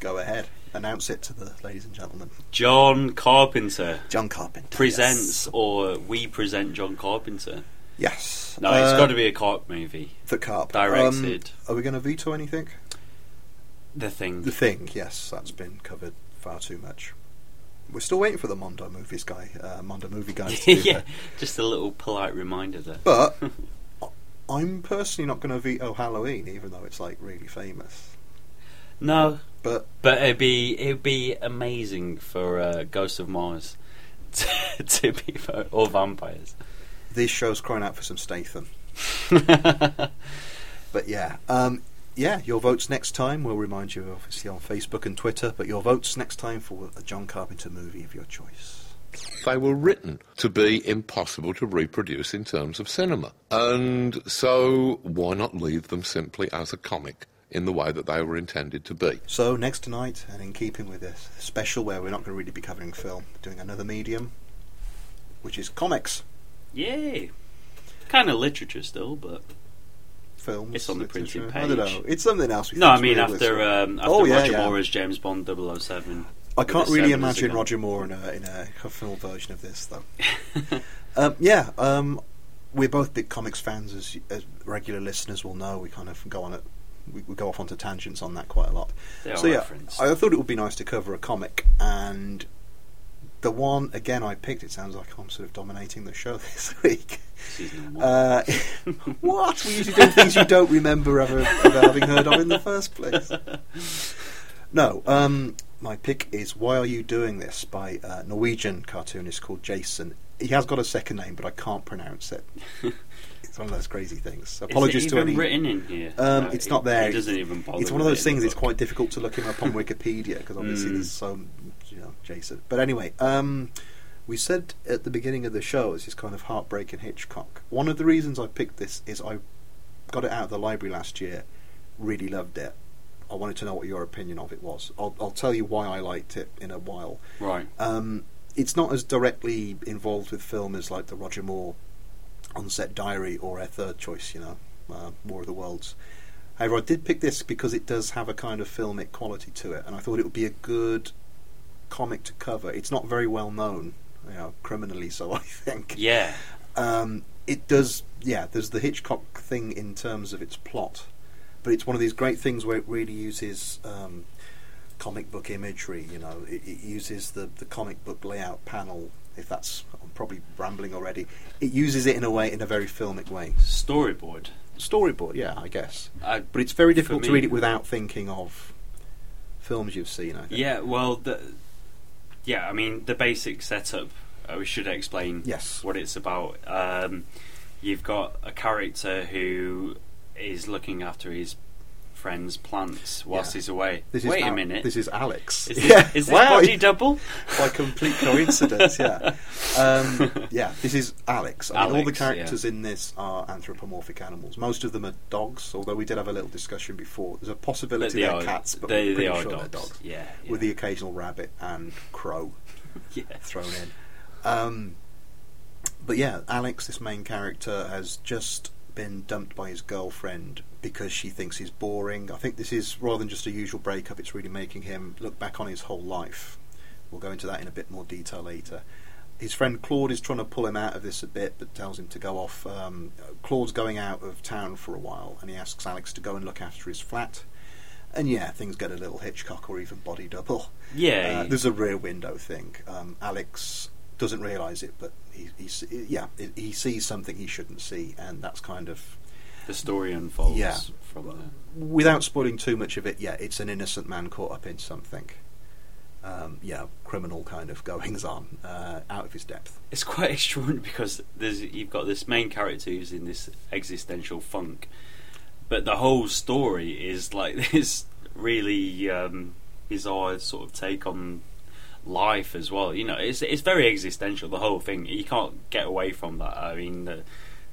Go ahead, announce it to the ladies and gentlemen. John Carpenter John Carpenter presents, or we present John Carpenter. Yes. No, it's Uh, got to be a carp movie. the carp directed. Um, are we going to veto anything? The thing. The thing, yes, that's been covered far too much. We're still waiting for the Mondo movies guy, uh, Mondo movie guys. To yeah, just a little polite reminder there. But I'm personally not going to veto Halloween, even though it's like really famous. No, But but it'd be it'd be amazing for uh, Ghost of Mars to, to be for, or vampires. this show's crying out for some Statham. But yeah, um, yeah, your votes next time. We'll remind you, obviously, on Facebook and Twitter. But your votes next time for a John Carpenter movie of your choice. They were written to be impossible to reproduce in terms of cinema. And so why not leave them simply as a comic in the way that they were intended to be? So next tonight, and in keeping with this special where we're not going to really be covering film, doing another medium, which is comics, Yay! Kind of literature still, but films. It's on the printed I don't know. It's something else. We no, I mean after um, after Oh, yeah, Roger yeah. Moore as James Bond 007. I can't really a imagine. Roger Moore in a in a film version of this though. um, yeah, um, we're both big comics fans, as, as regular listeners will know. We kind of go on it. We, we go off onto tangents on that quite a lot. They so yeah, referenced. I thought it would be nice to cover a comic, and the one again I picked. It sounds like I'm sort of dominating the show this week. Uh, what? We usually do things you don't remember ever, ever having heard of in the first place. No, um, my pick is "Why Are You Doing This" by a Norwegian cartoonist called Jason. He has got a second name, but I can't pronounce it. it's one of those crazy things. Apologies to even any. written in here? Um, No, it's it- not there. It doesn't even bother. It's one of those things. It's quite difficult to look him up on Wikipedia because obviously Mm. there's so you know Jason. But anyway, um, we said at the beginning of the show it's this kind of heartbreaking Hitchcock. One of the reasons I picked this is I got it out of the library last year. Really loved it. I wanted to know what your opinion of it was. I'll, I'll tell you why I liked it in a while. Right. Um, it's not as directly involved with film as like the Roger Moore on-set diary or a third choice, you know, uh, War of the Worlds. However, I did pick this because it does have a kind of filmic quality to it, and I thought it would be a good comic to cover. It's not very well known, you know, criminally so, I think. Yeah. Um, it does, yeah. There's the Hitchcock thing in terms of its plot, but it's one of these great things where it really uses um, comic book imagery. You know, it, it uses the the comic book layout panel, if that's probably rambling already. It uses it in a way, in a very filmic way. Storyboard. Storyboard, yeah, I guess. I, But it's very difficult to read it without thinking of films you've seen. I think. yeah, well, the, yeah, I mean the basic setup. Uh, we should explain Yes. what it's about. Um, you've got a character who is looking after his friend's plants whilst Yeah. he's away. This is Wait a Al- minute. This is Alex. is, this, is this wow. body double? by complete coincidence, yeah. Um, yeah, this is Alex. I mean, all the Alex, characters in this are anthropomorphic animals. Most of them are dogs, although we did have a little discussion before. There's a But possibility they they're are cats, but they, we're pretty they are sure dogs. they're dogs. Yeah, yeah. With the occasional rabbit and crow yeah. thrown in. Um, but yeah, Alex, this main character, has just been dumped by his girlfriend because she thinks he's boring. I think this is rather than just a usual breakup, it's really making him look back on his whole life. We'll go into that in a bit more detail later. His friend Claude is trying to pull him out of this a bit, but tells him to go off. Um, Claude's going out of town for a while, and he asks Alex to go and look after his flat. And yeah, things get a little Hitchcock or even body double. Yeah, Uh, there's a rear window thing. Um, Alex doesn't realise it, but he, he yeah he- he sees something he shouldn't see, and that's kind of the story unfolds Yeah. from there. without spoiling too much of it. Yeah, it's an innocent man caught up in something. Um, yeah, criminal kind of goings on, uh, out of his depth. It's quite extraordinary because there's you've got this main character who's in this existential funk, but the whole story is like this really um, bizarre sort of take on life as well. You know, it's it's very existential. The whole thing you can't get away from that. I mean,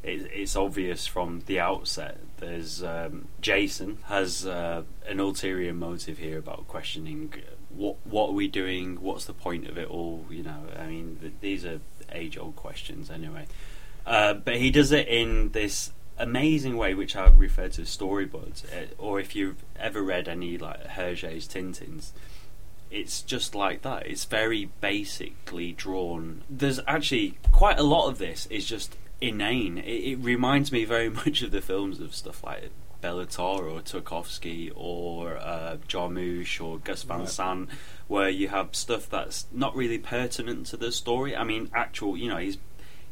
it, it's obvious from the outset. There's um, Jason has uh, an ulterior motive here about questioning uh, what what are we doing? What's the point of it all? You know, I mean, th- these are age old questions anyway. Uh, but he does it in this amazing way, which I refer to as storyboards. Uh, or if you've ever read any like Hergé's Tintins, it's just like that. It's very basically drawn. There's actually quite a lot of this is just inane. It, it reminds me very much of the films of stuff like Béla Tarr or Tarkovsky or uh, Jarmusch or Gus Van Right. Sant, where you have stuff that's not really pertinent to the story. I mean, actual, you know, he's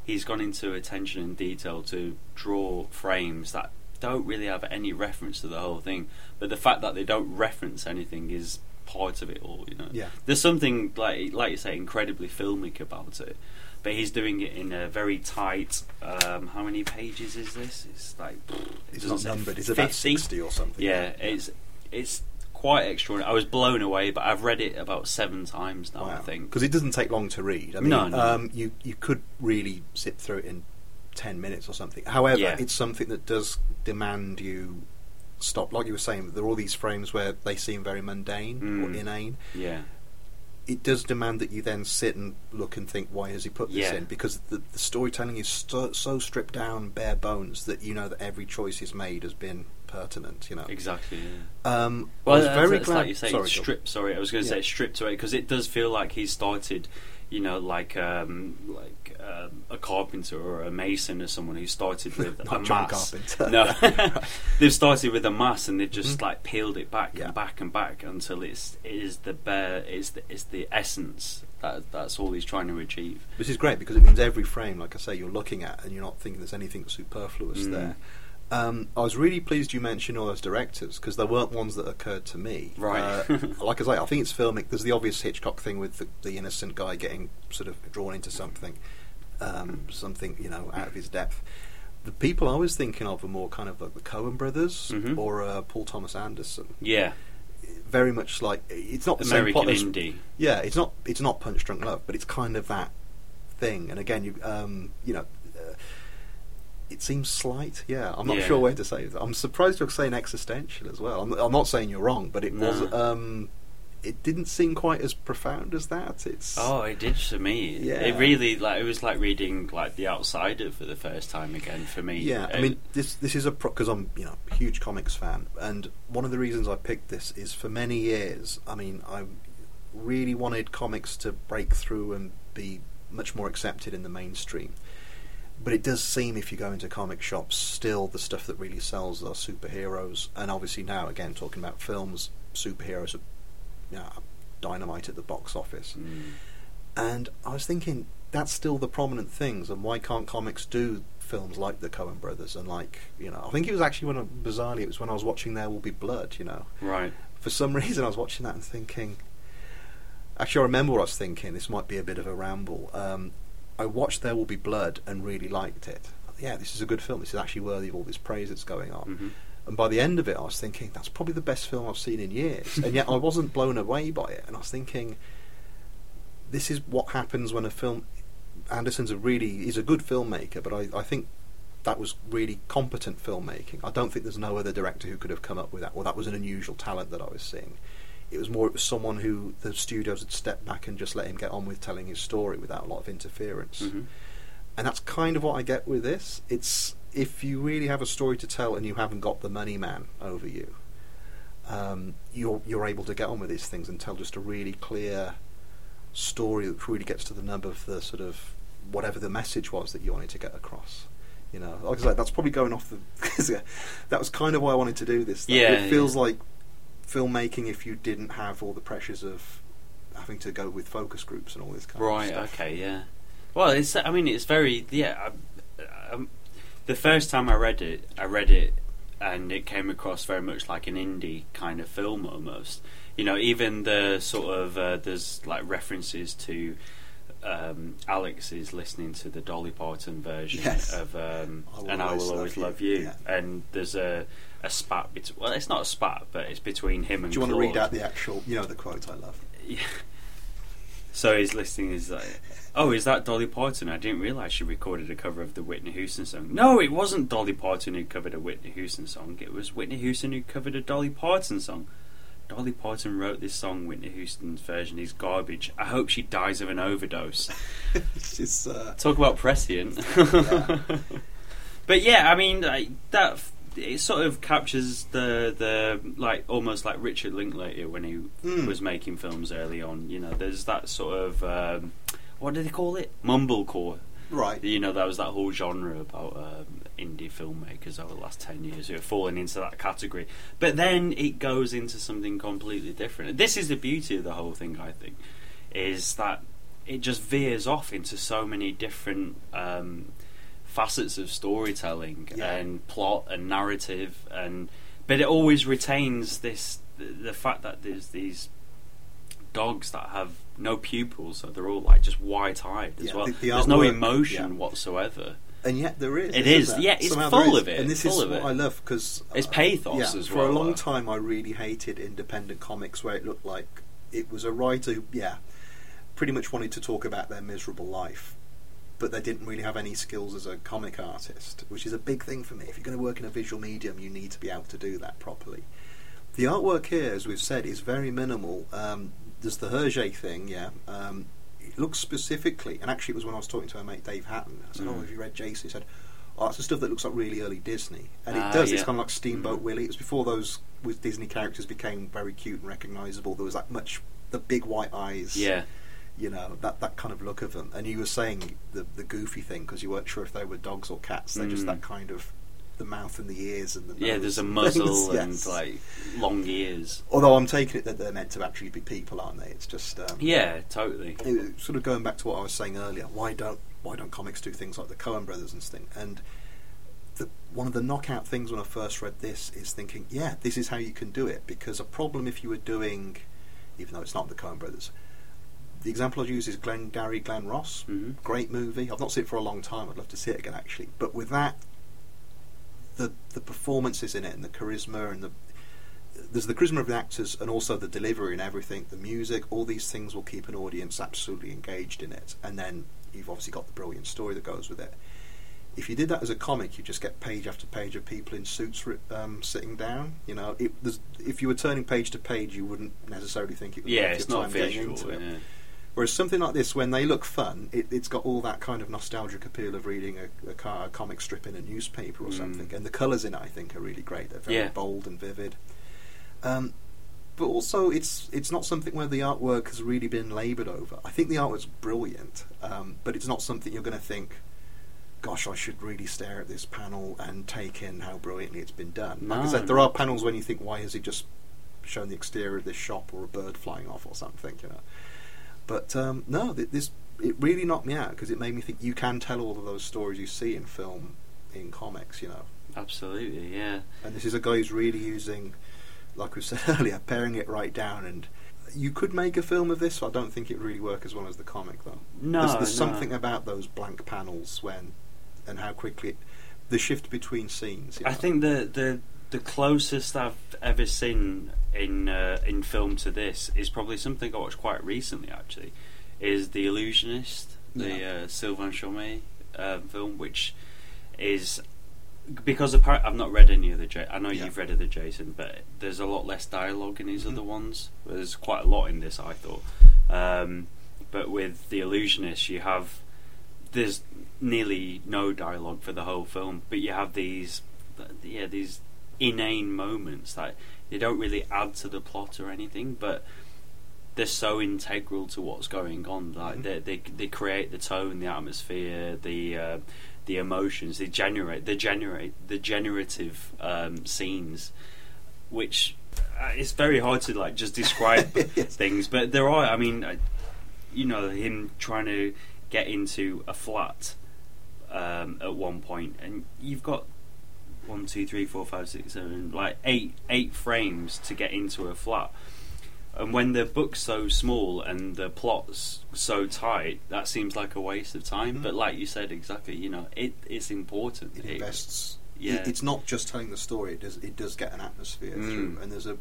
he's gone into attention and detail to draw frames that don't really have any reference to the whole thing. But the fact that they don't reference anything is part of it all. You know, Yeah. there's something like like you say, incredibly filmic about it. But he's doing it in a very tight. Um, how many pages is this? It's like It's doesn't numbered. It's about 50? sixty or something. Yeah, it's it's quite extraordinary. I was blown away, but I've read it about seven times now. I think because it doesn't take long to read. I mean, No, no. Um, you you could really sit through it in ten minutes or something. However, Yeah. it's something that does demand you stop. Like you were saying, there are all these frames where they seem very mundane or Mm. inane. yeah, It does demand that you then sit and look and think, why has he put this Yeah. in? Because the, the storytelling is so, so stripped down, bare bones that you know that every choice he's made has been pertinent. You know. exactly. Yeah. Um, Well, I was that's- very that's glad. like you say, sorry, stripped. Sorry, I was going to Yeah. say stripped away because it does feel like he started, you know, like um, like um, a carpenter or a mason or someone who started with a John mass. Carpenter. No, they've started with a mass and they've just Mhm. like peeled it back Yeah. and back and back until it's it is the bare it's the, it's the essence that that's all he's trying to achieve. This is great because it means every frame, like I say, you're looking at and you're not thinking there's anything superfluous Mm. there. Um, I was really pleased you mentioned all those directors because there weren't ones that occurred to me. Right. Uh, like I say, I think it's filmic. There's the obvious Hitchcock thing with the, the innocent guy getting sort of drawn into something, um, something you know out of his depth. The people I was thinking of were more kind of like the Coen brothers Mhm. or uh, Paul Thomas Anderson. Yeah, Very much like it's not the same plot as yeah, it's not it's not Punch Drunk Love, but it's kind of that thing. And again, you um, you know, uh, it seems slight. Yeah, I'm not Yeah. sure where to say that. I'm surprised you're saying existential as well. I'm, I'm not saying you're wrong, but it was um, it didn't seem quite as profound as that. It's Oh, it did to me. Yeah. It really like it was like reading like The Outsider for the first time again for me. Yeah, I mean this this is a because I'm you know a huge comics fan, and one of the reasons I picked this is for many years. I mean, I really wanted comics to break through and be much more accepted in the mainstream. But it does seem, if you go into comic shops, still the stuff that really sells are superheroes, and obviously now again talking about films, superheroes are you know, dynamite at the box office. Mm. And I was thinking, that's still the prominent things, and why can't comics do films like the Coen Brothers and like you know? I think it was actually when I, bizarrely it was when I was watching There Will Be Blood. You know, Right. for some reason I was watching that and thinking. Actually, I remember what I was thinking. This might be a bit of a ramble. Um, I watched There Will Be Blood and really liked it. Yeah, this is a good film. This is actually worthy of all this praise that's going on. Mhm. And by the end of it, I was thinking that's probably the best film I've seen in years. and yet I wasn't blown away by it. And I was thinking, this is what happens when a film. Anderson's a really he's a good filmmaker, but I, I think that was really competent filmmaking. I don't think there's no other director who could have come up with that. Well, that was an unusual talent that I was seeing. It was more it was someone who the studios had stepped back and just let him get on with telling his story without a lot of interference. Mhm. And that's kind of what I get with this. It's if you really have a story to tell and you haven't got the money man over you, um, you're you're able to get on with these things and tell just a really clear story that really gets to the nub of the sort of whatever the message was that you wanted to get across. You know, like I said, that's probably going off the. that was kind of why I wanted to do this. though. Yeah, it feels yeah. like filmmaking if you didn't have all the pressures of having to go with focus groups and all this kind Right. of stuff. Right. Okay. Yeah. Well, it's. I mean, it's very. Yeah. I, um, the first time I read it, I read it, and it came across very much like an indie kind of film almost. You know, even the sort of uh, there's like references to. Um, Alex is listening to the Dolly Parton version Yes. of um, I Will "And I Always Will Love Always You." Love You," Yeah. and there's a a spat. Bet- well, it's not a spat, but it's between him and. Do you want to read out the actual, you know, the quote I love? Yeah. So he's listening. He's like, "Oh, is that Dolly Parton? I didn't realize she recorded a cover of the Whitney Houston song." No, it wasn't Dolly Parton who covered a Whitney Houston song. It was Whitney Houston who covered a Dolly Parton song. Dolly Parton wrote this song. Whitney Houston's version is garbage. I hope she dies of an overdose. uh, Talk about prescient. Yeah. but yeah, I mean like, that. It sort of captures the the like almost like Richard Linklater when he Mm. was making films early on. You know, there's that sort of um, what do they call it? Mumblecore. right. You know, that was that whole genre about um, indie filmmakers over the last 10 years who have fallen into that category. But then it goes into something completely different. This is the beauty of the whole thing, I think, is that it just veers off into so many different um, facets of storytelling Yeah. and plot and narrative and but it always retains this the, the fact that there's these dogs that have no pupils so they're all like just wide-eyed as Yeah, well the- the there's no emotion yeah. whatsoever And yet there is. It isn't there? yeah, it's Somehow full of it, And this is what it. I love because It's pathos yeah, as for well, a long uh, time, I really hated independent comics where it looked like it was a writer who, yeah, pretty much wanted to talk about their miserable life, but they didn't really have any skills as a comic artist, which is a big thing for me. If you're going to work in a visual medium, you need to be able to do that properly. The artwork here, as we've said, is very minimal. Um, there's the Hergé thing, yeah. Um, it looks specifically, and actually, it was when I was talking to my mate Dave Hatton. I said, "Oh, Mm. have you read Jason?" He said, "Oh, it's the stuff that looks like really early Disney," and Ah, it does. It's kind of like Steamboat Mm. Willie. It was before those with Disney characters became very cute and recognisable. There was that much the big white eyes, yeah you know, that that kind of look of them. And you were saying the the goofy thing because you weren't sure if they were dogs or cats. They're just Mm. that kind of the mouth and the ears and the yeah there's a muzzle things, and like long ears Although I'm taking it that they're meant to actually be people, aren't they? It's just um, yeah totally it- sort of going back to what I was saying earlier. Why don't why don't comics do things like the Coen Brothers and thing? And the, one of the knockout things when I first read this is thinking, yeah, this is how you can do it. Because a problem if you were doing, even though it's not the Coen Brothers, the example I'd use is Glengarry Glen Ross. Mhm. Great movie. I've not seen it for a long time. I'd love to see it again actually. But with that, the the performances in it and the charisma and the there's the charisma of the actors and also the delivery and everything, the music, all these things will keep an audience absolutely engaged in it. And then you've obviously got the brilliant story that goes with it. If you did that as a comic, you'd just get page after page of people in suits um, sitting down. You know, it, there's- if you were turning page to page, you wouldn't necessarily think it. Would yeah it's not getting visual into it. yeah. Whereas something like this, when they look fun, it, it's got all that kind of nostalgic appeal of reading a, a, car, a comic strip in a newspaper or Mm. something. And the colours in it, I think, are really great. They're very Yeah. bold and vivid. Um, but also, it's it's not something where the artwork has really been laboured over. I think the artwork's brilliant, um, but it's not something you're going to think, "Gosh, I should really stare at this panel and take in how brilliantly it's been done." like I said, there are panels when you think, "Why has he just shown the exterior of this shop or a bird flying off or something?" You know. But um, no, th- this it really knocked me out because it made me think you can tell all of those stories you see in film in comics, you know. Absolutely, yeah. And this is a guy who's really using, like we said earlier, paring it right down. And you could make a film of this. So I don't think it would really work as well as the comic, though. No, there's, there's no. something about those blank panels when and how quickly it, the shift between scenes. you I think the the the closest I've ever seen in uh, in film to this is probably something I watched quite recently. Actually, is the Illusionist, the Yeah. uh, Sylvain Chomet um, film, which is because apparently I've not read any of the. J- I know Yeah. you've read of the Jason, but there's a lot less dialogue in these Mhm. other ones. There's quite a lot in this, I thought. Um, but with the Illusionist, you have there's nearly no dialogue for the whole film, but you have these, yeah, these inane moments that they don't really add to the plot or anything, but they're so integral to what's going on. Like Mhm. they, they they create the tone, the atmosphere, the uh, the emotions. They generate they generate the generative um, scenes, which uh, it's very hard to like just describe things. But there are, I mean, uh, you know, him trying to get into a flat um, at one point, and you've got one, two, three, four, five, six, seven, like eight eight frames to get into a flat. And when the book's so small and the plot's so tight, that seems like a waste of time. Mhm. But like you said, exactly, you know, it it's important. it It- invests. yeah. it- it's not just telling the story. It does. It does get an atmosphere Mm. through. And there's a,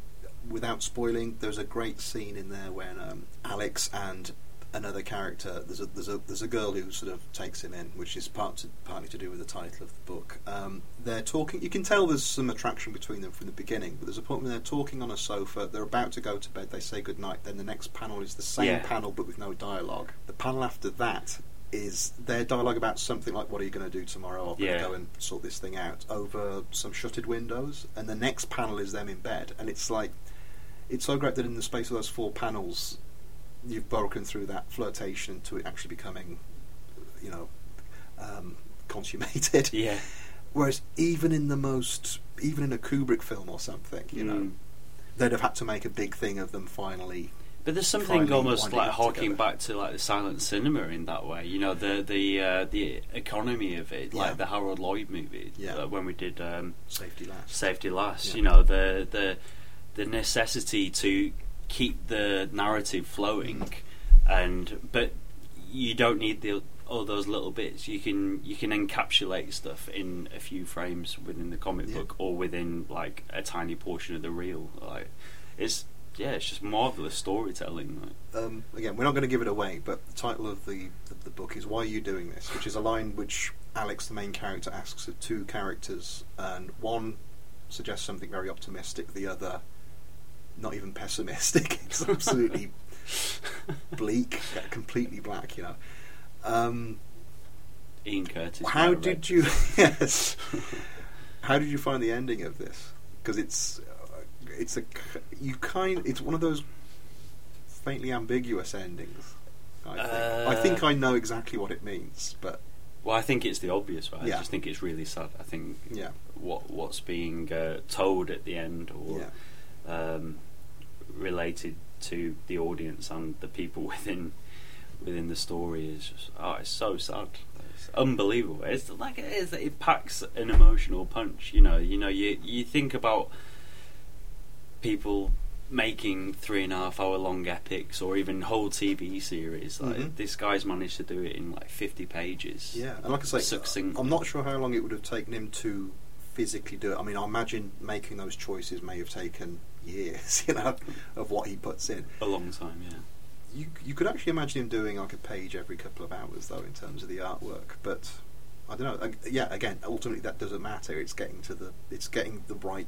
without spoiling, there's a great scene in there when um, Alex and another character. There's a there's a there's a girl who sort of takes him in, which is part to, partly to do with the title of the book. Um, they're talking. You can tell there's some attraction between them from the beginning. But there's a point when they're talking on a sofa. They're about to go to bed. They say goodnight. Then the next panel is the same Yeah. panel but with no dialogue. The panel after that is their dialogue about something like what are you going to do tomorrow? I'm going to go and sort this thing out over some shuttered windows. And the next panel is them in bed, and it's like it's so great that in the space of those four panels, you've broken through that flirtation to it actually becoming, you know, um, consummated. yeah, Whereas even in the most, even in a Kubrick film or something, you know, Mm. they'd have had to make a big thing of them finally. But there's something almost like harking back to like the silent cinema in that way. You know, the the uh, the economy of it, Yeah. like the Harold Lloyd movie. Yeah. uh, when we did um, Safety last. Safety Last. Yeah. You know, the the the necessity to keep the narrative flowing, and but you don't need the all those little bits. You can you can encapsulate stuff in a few frames within the comic Yeah. book or within like a tiny portion of the reel. Like it's yeah, it's just marvelous storytelling. Like. um, again, we're not going to give it away, but the title of the, the, the book is "Why Are You Doing This," which is a line which Alex, the main character, asks of two characters, and one suggests something very optimistic, the other not even pessimistic. it's absolutely bleak, completely black. You know. Um, Ian Curtis. how did you? yes. How did you find the ending of this? Because it's uh, it's a you kind it's one of those faintly ambiguous endings. I think. I Uh, think I know exactly what it means, but Well, I think it's the obvious, right? I just think it's really sad. I think yeah, what what's being uh, told at the end or yeah, um, related to the audience and the people within within the story is just oh, it's so sad. It's unbelievable. It's like it is. It packs an emotional punch. You know. You know. You you think about people making three and a half hour long epics or even whole TV series. Like Mhm. this guy's managed to do it in like fifty pages. yeah. And like I say, Succinct. I'm not sure how long it would have taken him to physically do it. I mean, I imagine making those choices may have taken years, you know, of what he puts in. A long time. Yeah. You you could actually imagine him doing like a page every couple of hours, though, in terms of the artwork. But I don't know. Yeah, again, ultimately that doesn't matter. It's getting to the it's getting the right,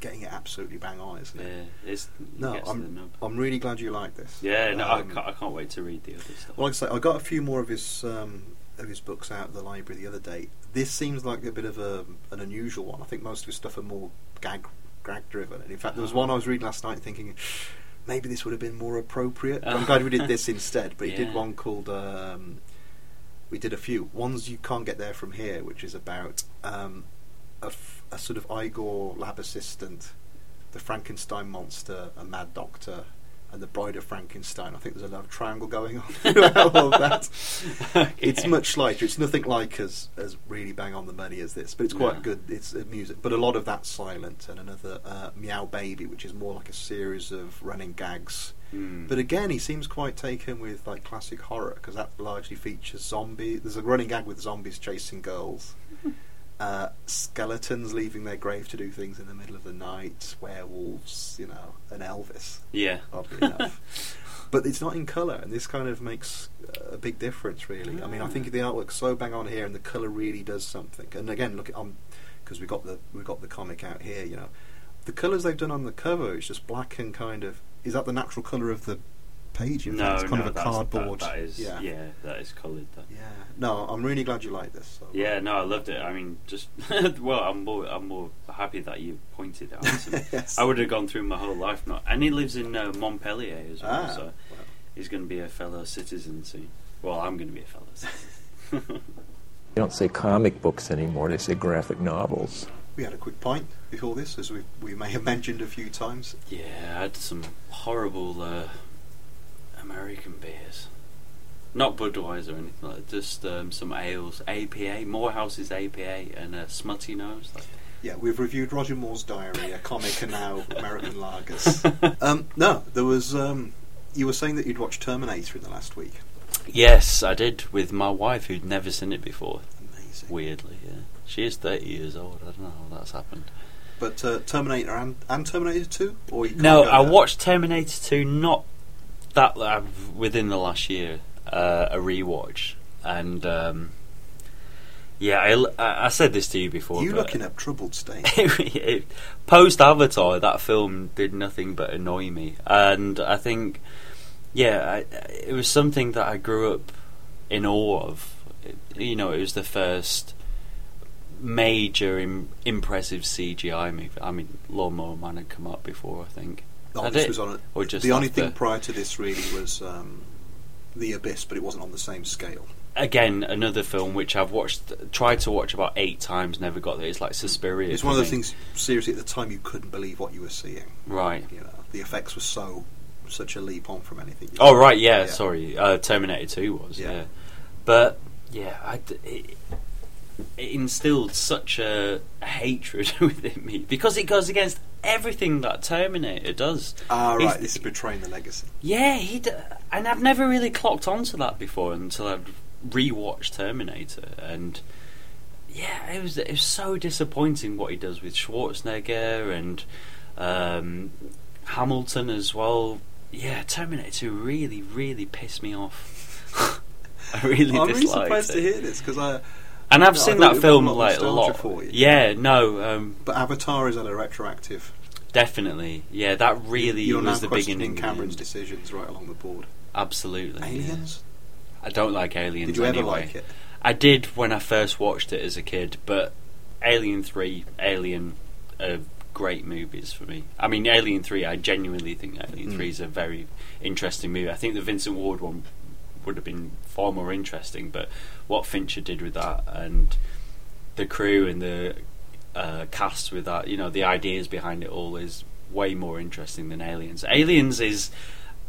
getting it absolutely bang on, isn't it? Yeah, it's, it No, gets to the I'm. I'm really glad you like this. Yeah, no, I, Um, can't, I can't wait to read the other stuff. Well, like I say, I got a few more of his um, of his books out of the library the other day. This seems like a bit of a, an unusual one. I think most of his stuff are more gag gag driven. And in fact, there was one I was reading last night thinking maybe this would have been more appropriate. I'm glad we did this instead. But he did one called. Um, we did a few. One's you can't get there from here, which is about um, a, f- a sort of Igor lab assistant, the Frankenstein monster, a mad doctor, and the Bride of Frankenstein. I think there's a love triangle going on throughout all of that. It's much lighter. It's nothing like as as really bang on the money as this, but it's quite Yeah. good. It's uh, music, but a lot of that's silent, and another uh, Meow Baby, which is more like a series of running gags. Mm. But again, he seems quite taken with like classic horror because that largely features zombie. There's a running gag with zombies chasing girls, uh, skeletons leaving their grave to do things in the middle of the night, werewolves, you know, and Elvis. yeah. Oddly enough, but it's not in colour, and this kind of makes a big difference. Really, I mean, I think the artwork's so bang on here, and the colour really does something. And again, look at um, because we got the we got the comic out here, you know, the colours they've done on the cover. It's just black and kind of. Is that the natural colour of the page? In fact? No, it's kind no, of a cardboard. That, that is, yeah. yeah. that is coloured. Yeah. No, I'm really glad you like this. So. Yeah, no, I loved it. I mean, just well, I'm more, I'm more happy that you pointed out. Yes. I would have gone through my whole life not. And he lives in uh, Montpellier as well, Ah, so well. he's going to be a fellow citizen soon. Well, I'm going to be a fellow citizen. They don't say comic books anymore, they say graphic novels. We had a quick pint before this, as we we may have mentioned a few times. yeah, I had some horrible uh, American beers. Not Budweiser or anything like that, just um, some ales, APA, Morehouse's APA, and a Smuttynose. Yeah, we've reviewed Roger Moore's Diary, a comic, and now American Lagers. Um, no, there was. Um, you were saying that you'd watched Terminator in the last week. Yes, I did with my wife who'd never seen it before. Amazing. Weirdly, yeah. She is 30 years old. I don't know how that's happened. But uh, Terminator and, and Terminator 2? Or you No, I watched Terminator 2 not that uh, within the last year, uh, a rewatch. And um, yeah, I, I said this to you before. You looking up troubled state. Post Avatar, that film did nothing but annoy me, and I think, yeah, I, it was something that I grew up in awe of. It, you know, it was the first major Im- impressive CGI movie. I mean, Lawnmower Man had come up before, I think. Oh, this was on a, Or just the only thing prior to this really was um, The Abyss, but it wasn't on the same scale. Again, another film which I've watched, tried to watch about eight times, never got there. It's like Suspiria. It's one of those things, seriously, at the time you couldn't believe what you were seeing. Right. You know, the effects were so such a leap on from anything. Oh right, yeah. Yeah. Sorry, uh, Terminator Two was Yeah. yeah. But yeah, I d it, it instilled such a, a hatred within me because it goes against everything that Terminator does. Ah, He's- right, this is betraying the legacy. Yeah, he d- and I've never really clocked onto that before until I've rewatched Terminator, and yeah, it was it was so disappointing what he does with Schwarzenegger and um, Hamilton as well. Yeah, Terminator 2 really, really pissed me off. I really dislike it. I'm really surprised it. to hear this because I. And I've No, seen that film a lot like a lot. for you. Yeah, no, um, But Avatar is a retroactive. definitely. Yeah, that really You're now was the questioning beginning. of Cameron's end. decisions right along the board. Absolutely. yeah. Aliens? I don't like Aliens. Did you ever anyway. like it? I did when I first watched it as a kid, but Alien Three, Alien, are great movies for me. I mean, Alien Three, I genuinely think Alien Mm. Three is a very interesting movie. I think the Vincent Ward one would have been far more interesting, but what Fincher did with that and the crew and the uh, cast with that, you know, the ideas behind it all is way more interesting than Aliens. Aliens is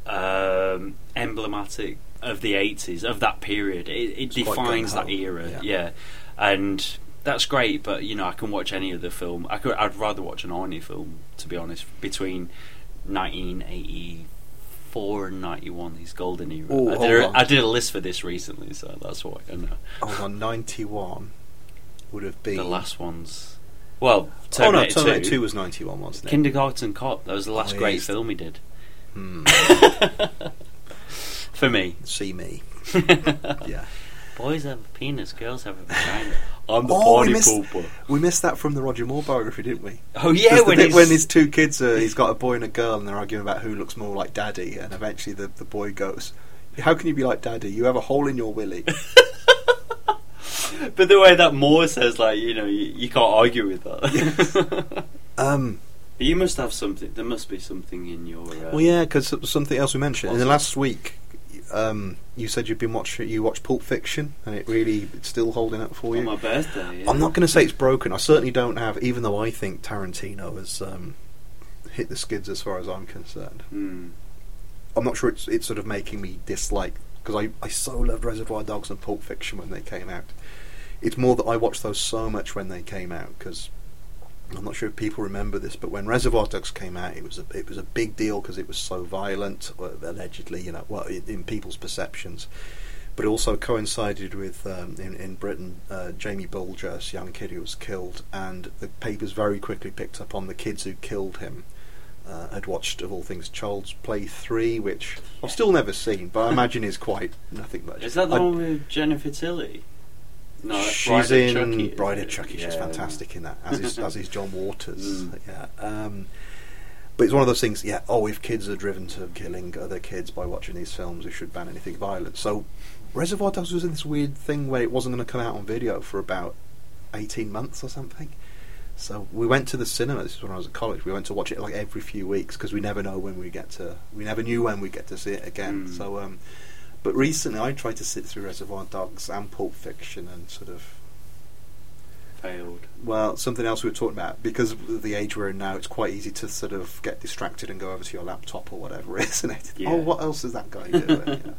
um, emblematic of the 80s, of that period. It, it defines that era, yeah. yeah. And that's great, but you know, I can watch any other film. I could, I'd rather watch an Arnie film, to be honest, between 1984 and 91, his golden era. Oh, I, did a, did a list for this recently, so that's why I know. Hold on, 91 would have been. The last ones. Well, oh no, Terminator, Terminator 2, 2 was 91, wasn't it? Kindergarten Cop. That was the last Oh, great film he did. Hmm. For me. See me. yeah. Boys have a penis, girls have a vagina. I'm the Oh, we missed, pooper. we missed that from the Roger Moore biography, didn't we? Oh yeah, when, when his two kids, are, he's got a boy and a girl, and they're arguing about who looks more like daddy, and eventually the, the boy goes, How can you be like daddy? You have a hole in your willy. but the way that Moore says, like you know, you, you can't argue with that. um, you must have something. There must be something in your. Uh, well, yeah, because something else we mentioned. In the last week, um, you said you've been watching, you watched Pulp Fiction, and it really, it's still holding up for on you. my birthday. Yeah. I'm not going to say it's broken. I certainly don't have, even though I think Tarantino has um, hit the skids as far as I'm concerned. Hmm. I'm not sure it's it's sort of making me dislike because I I so loved Reservoir Dogs and Pulp Fiction when they came out. It's more that I watched those so much when they came out because I'm not sure if people remember this, but when Reservoir Dogs came out, it was a it was a big deal because it was so violent, allegedly, you know, well, in, in people's perceptions. But it also coincided with um, in in Britain, uh, Jamie Bulger, this young kid who was killed, and the papers very quickly picked up on the kids who killed him. Uh, had watched of all things Child's Play three, which I've still never seen, but I imagine is quite nothing much. Is that the I- one with Jennifer Tilly? No, She's Bride in Chucky, Bride of? Chucky. She's Yeah. fantastic in that, as is, as is John Waters. Mm. Yeah. Um, but it's one of those things. Yeah. Oh, if kids are driven to killing other kids by watching these films, we should ban anything violent. So, Reservoir Dogs was in this weird thing where it wasn't going to come out on video for about eighteen months or something. So we went to the cinema. This is when I was at college. We went to watch it like every few weeks because we never know when we get to. We never knew when we get to see it again. Mm. So, um, but recently I tried to sit through Reservoir Dogs and Pulp Fiction and sort of Failed. well, something else we were talking about because of the age we're in now, it's quite easy to sort of get distracted and go over to your laptop or whatever, isn't it? Yeah. Oh, what else is that guy doing?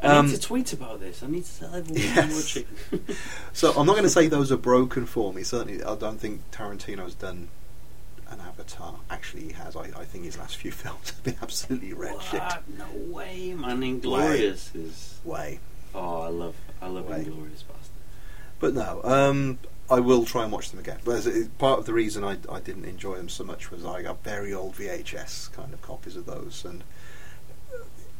Know. I Um, need to tweet about this. I need to tell everyone Yes. I'm watching. So I'm not going to say those are broken for me. Certainly, I don't think Tarantino's done an Avatar. Actually, he has. I, I think his last few films have been absolutely red shit. Way, man. Inglorious is. Way. Oh, I love, I love Way. Inglorious Bastard. But no, um, I will try and watch them again. But it, part of the reason I, I didn't enjoy them so much was I got very old VHS kind of copies of those, and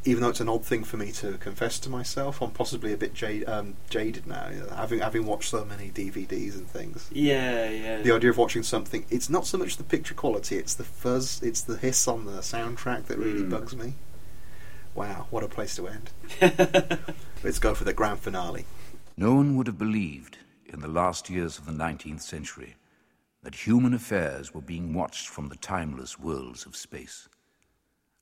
even though it's an odd thing for me to confess to myself, I'm possibly a bit jade, um, jaded now, you know, having having watched so many DVDs and things. Yeah, yeah. The idea of watching something, it's not so much the picture quality, it's the fuzz, it's the hiss on the soundtrack that really Mm. bugs me. Wow, what a place to end. Let's go for the grand finale. No one would have believed in the last years of the 19th century that human affairs were being watched from the timeless worlds of space.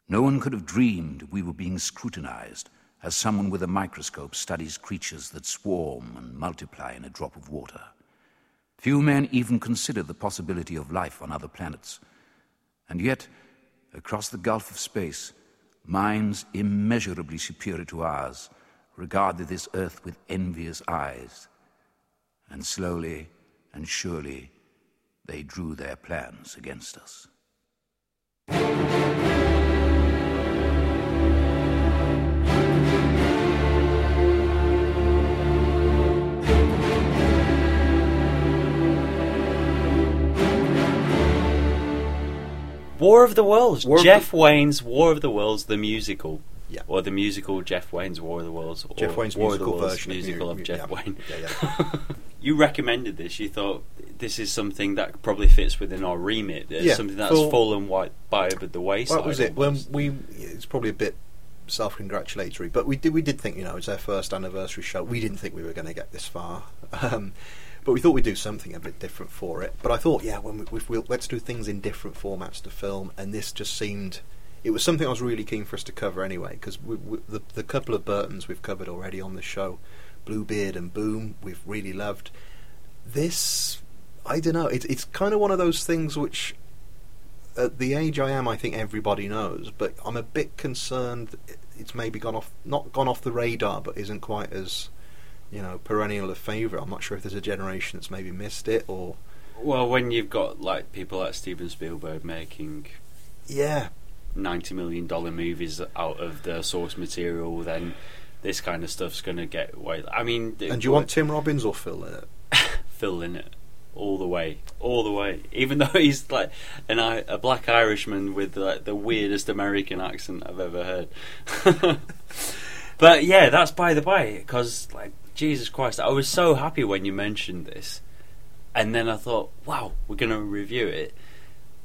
No one could have dreamed we were being scrutinized as someone with a microscope studies creatures that swarm and multiply in a drop of water. Few men even considered the possibility of life on other planets. And yet, across the gulf of space, minds immeasurably superior to ours regarded this earth with envious eyes. And slowly and surely, they drew their plans against us. War of the Worlds. War Jeff Wayne's War of the Worlds, the musical. Yeah. Or the musical Jeff Wayne's War of the Worlds. Or Jeff Wayne's War of the musical Worlds, version of musical mu- of mu- Jeff yeah. Wayne. Yeah, yeah. You recommended this. You thought this is something that probably fits within our remit. It's Yeah, something that's full- fallen white by over the wayside. What was it? When we, it's probably a bit self-congratulatory, but we did we did think you know it's our first anniversary show. We didn't think we were going to get this far, um, but we thought we'd do something a bit different for it. But I thought, yeah, when we, if we'll, let's do things in different formats to film, and this just seemed. It was something I was really keen for us to cover anyway, because we, we, the, the couple of Burtons we've covered already on the show, Bluebeard and Boom, we've really loved. This, I don't know, it, it's kind of one of those things which at the age I am, I think everybody knows, but I'm a bit concerned it's maybe gone off, not gone off the radar, but isn't quite as, you know, perennial a favourite. I'm not sure if there's a generation that's maybe missed it or, Well, when you've got like people like Steven Spielberg making yeah, ninety million dollar movies out of the source material, then this kind of stuff's going to get way. I mean, And do you want Tim Robbins or Phil Lynott? Phil Lynott all the way, all the way. Even though he's like an I- a black Irishman with like the weirdest American accent I've ever heard. but yeah, that's by the by. Because like Jesus Christ, I was so happy when you mentioned this, and then I thought, wow, we're going to review it.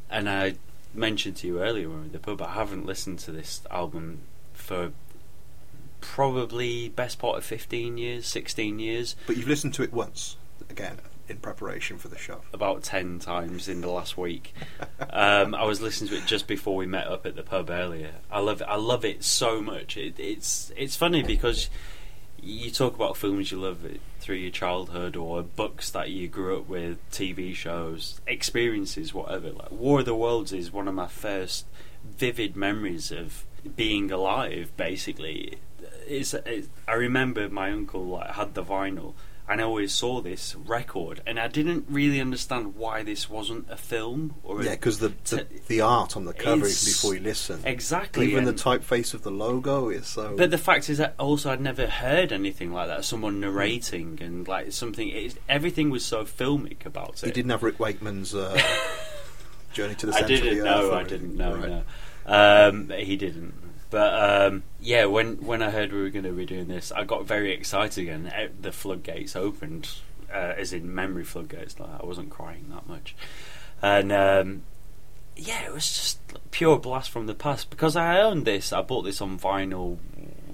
And I mentioned to you earlier when we were at the pub, I haven't listened to this album for probably best part of 15 years, 16 years. But you've listened to it once, again, in preparation for the show. about 10 times in the last week. um, I was listening to it just before we met up at the pub earlier. I love it. I love it so much. It, it's it's funny because you talk about films you love through your childhood or books that you grew up with, TV shows, experiences, whatever. Like War of the Worlds is one of my first vivid memories of being alive. Basically, it's, it's, I remember my uncle like had the vinyl, and I always saw this record, and I didn't really understand why this wasn't a film or Yeah, because the, the t- the art on the cover is before you listen. exactly, Even the typeface of the logo is so. But the fact is that also I'd never heard anything like that. Someone narrating and like something. It, everything was so filmic about it. he didn't have Rick Wakeman's uh, Journey to the I Centre of didn't the know. Earth I didn't know. Right. No, um, he didn't. But um, yeah, when when I heard we were going to be doing this, I got very excited. Eh, The floodgates opened, uh, as in memory floodgates. Like I wasn't crying that much, and um, yeah, it was just pure blast from the past. Because I owned this, I bought this on vinyl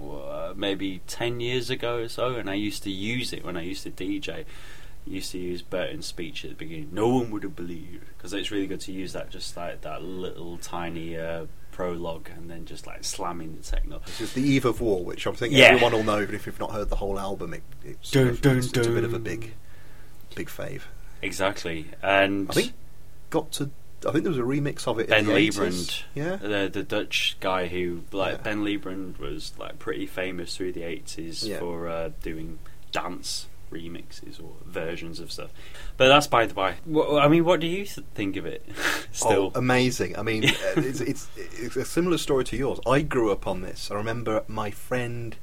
uh, maybe ten years ago or so, and I used to use it when I used to DJ. Used to use Burton's speech at the beginning. No one would have believed because it's really good to use that, just like that little tiny uh, prologue, and then just like slamming the techno. This is the Eve of War, which I'm thinking Yeah. everyone will know, even if you've not heard the whole album. It, it's, Dun, dun, it's, it's a bit of a big, big fave. Exactly, and I think got to. I think there was a remix of it. Ben in the Liebrand, 80s. Yeah. the the Dutch guy who like Yeah. Ben Liebrand was like pretty famous through the eighties Yeah. for uh, doing dance remixes or versions of stuff. But that's by the by. Wha- I mean, what do you th- think of it? Still, Oh, amazing! I mean, uh, it's, it's it's a similar story to yours. I grew up on this. I remember my friend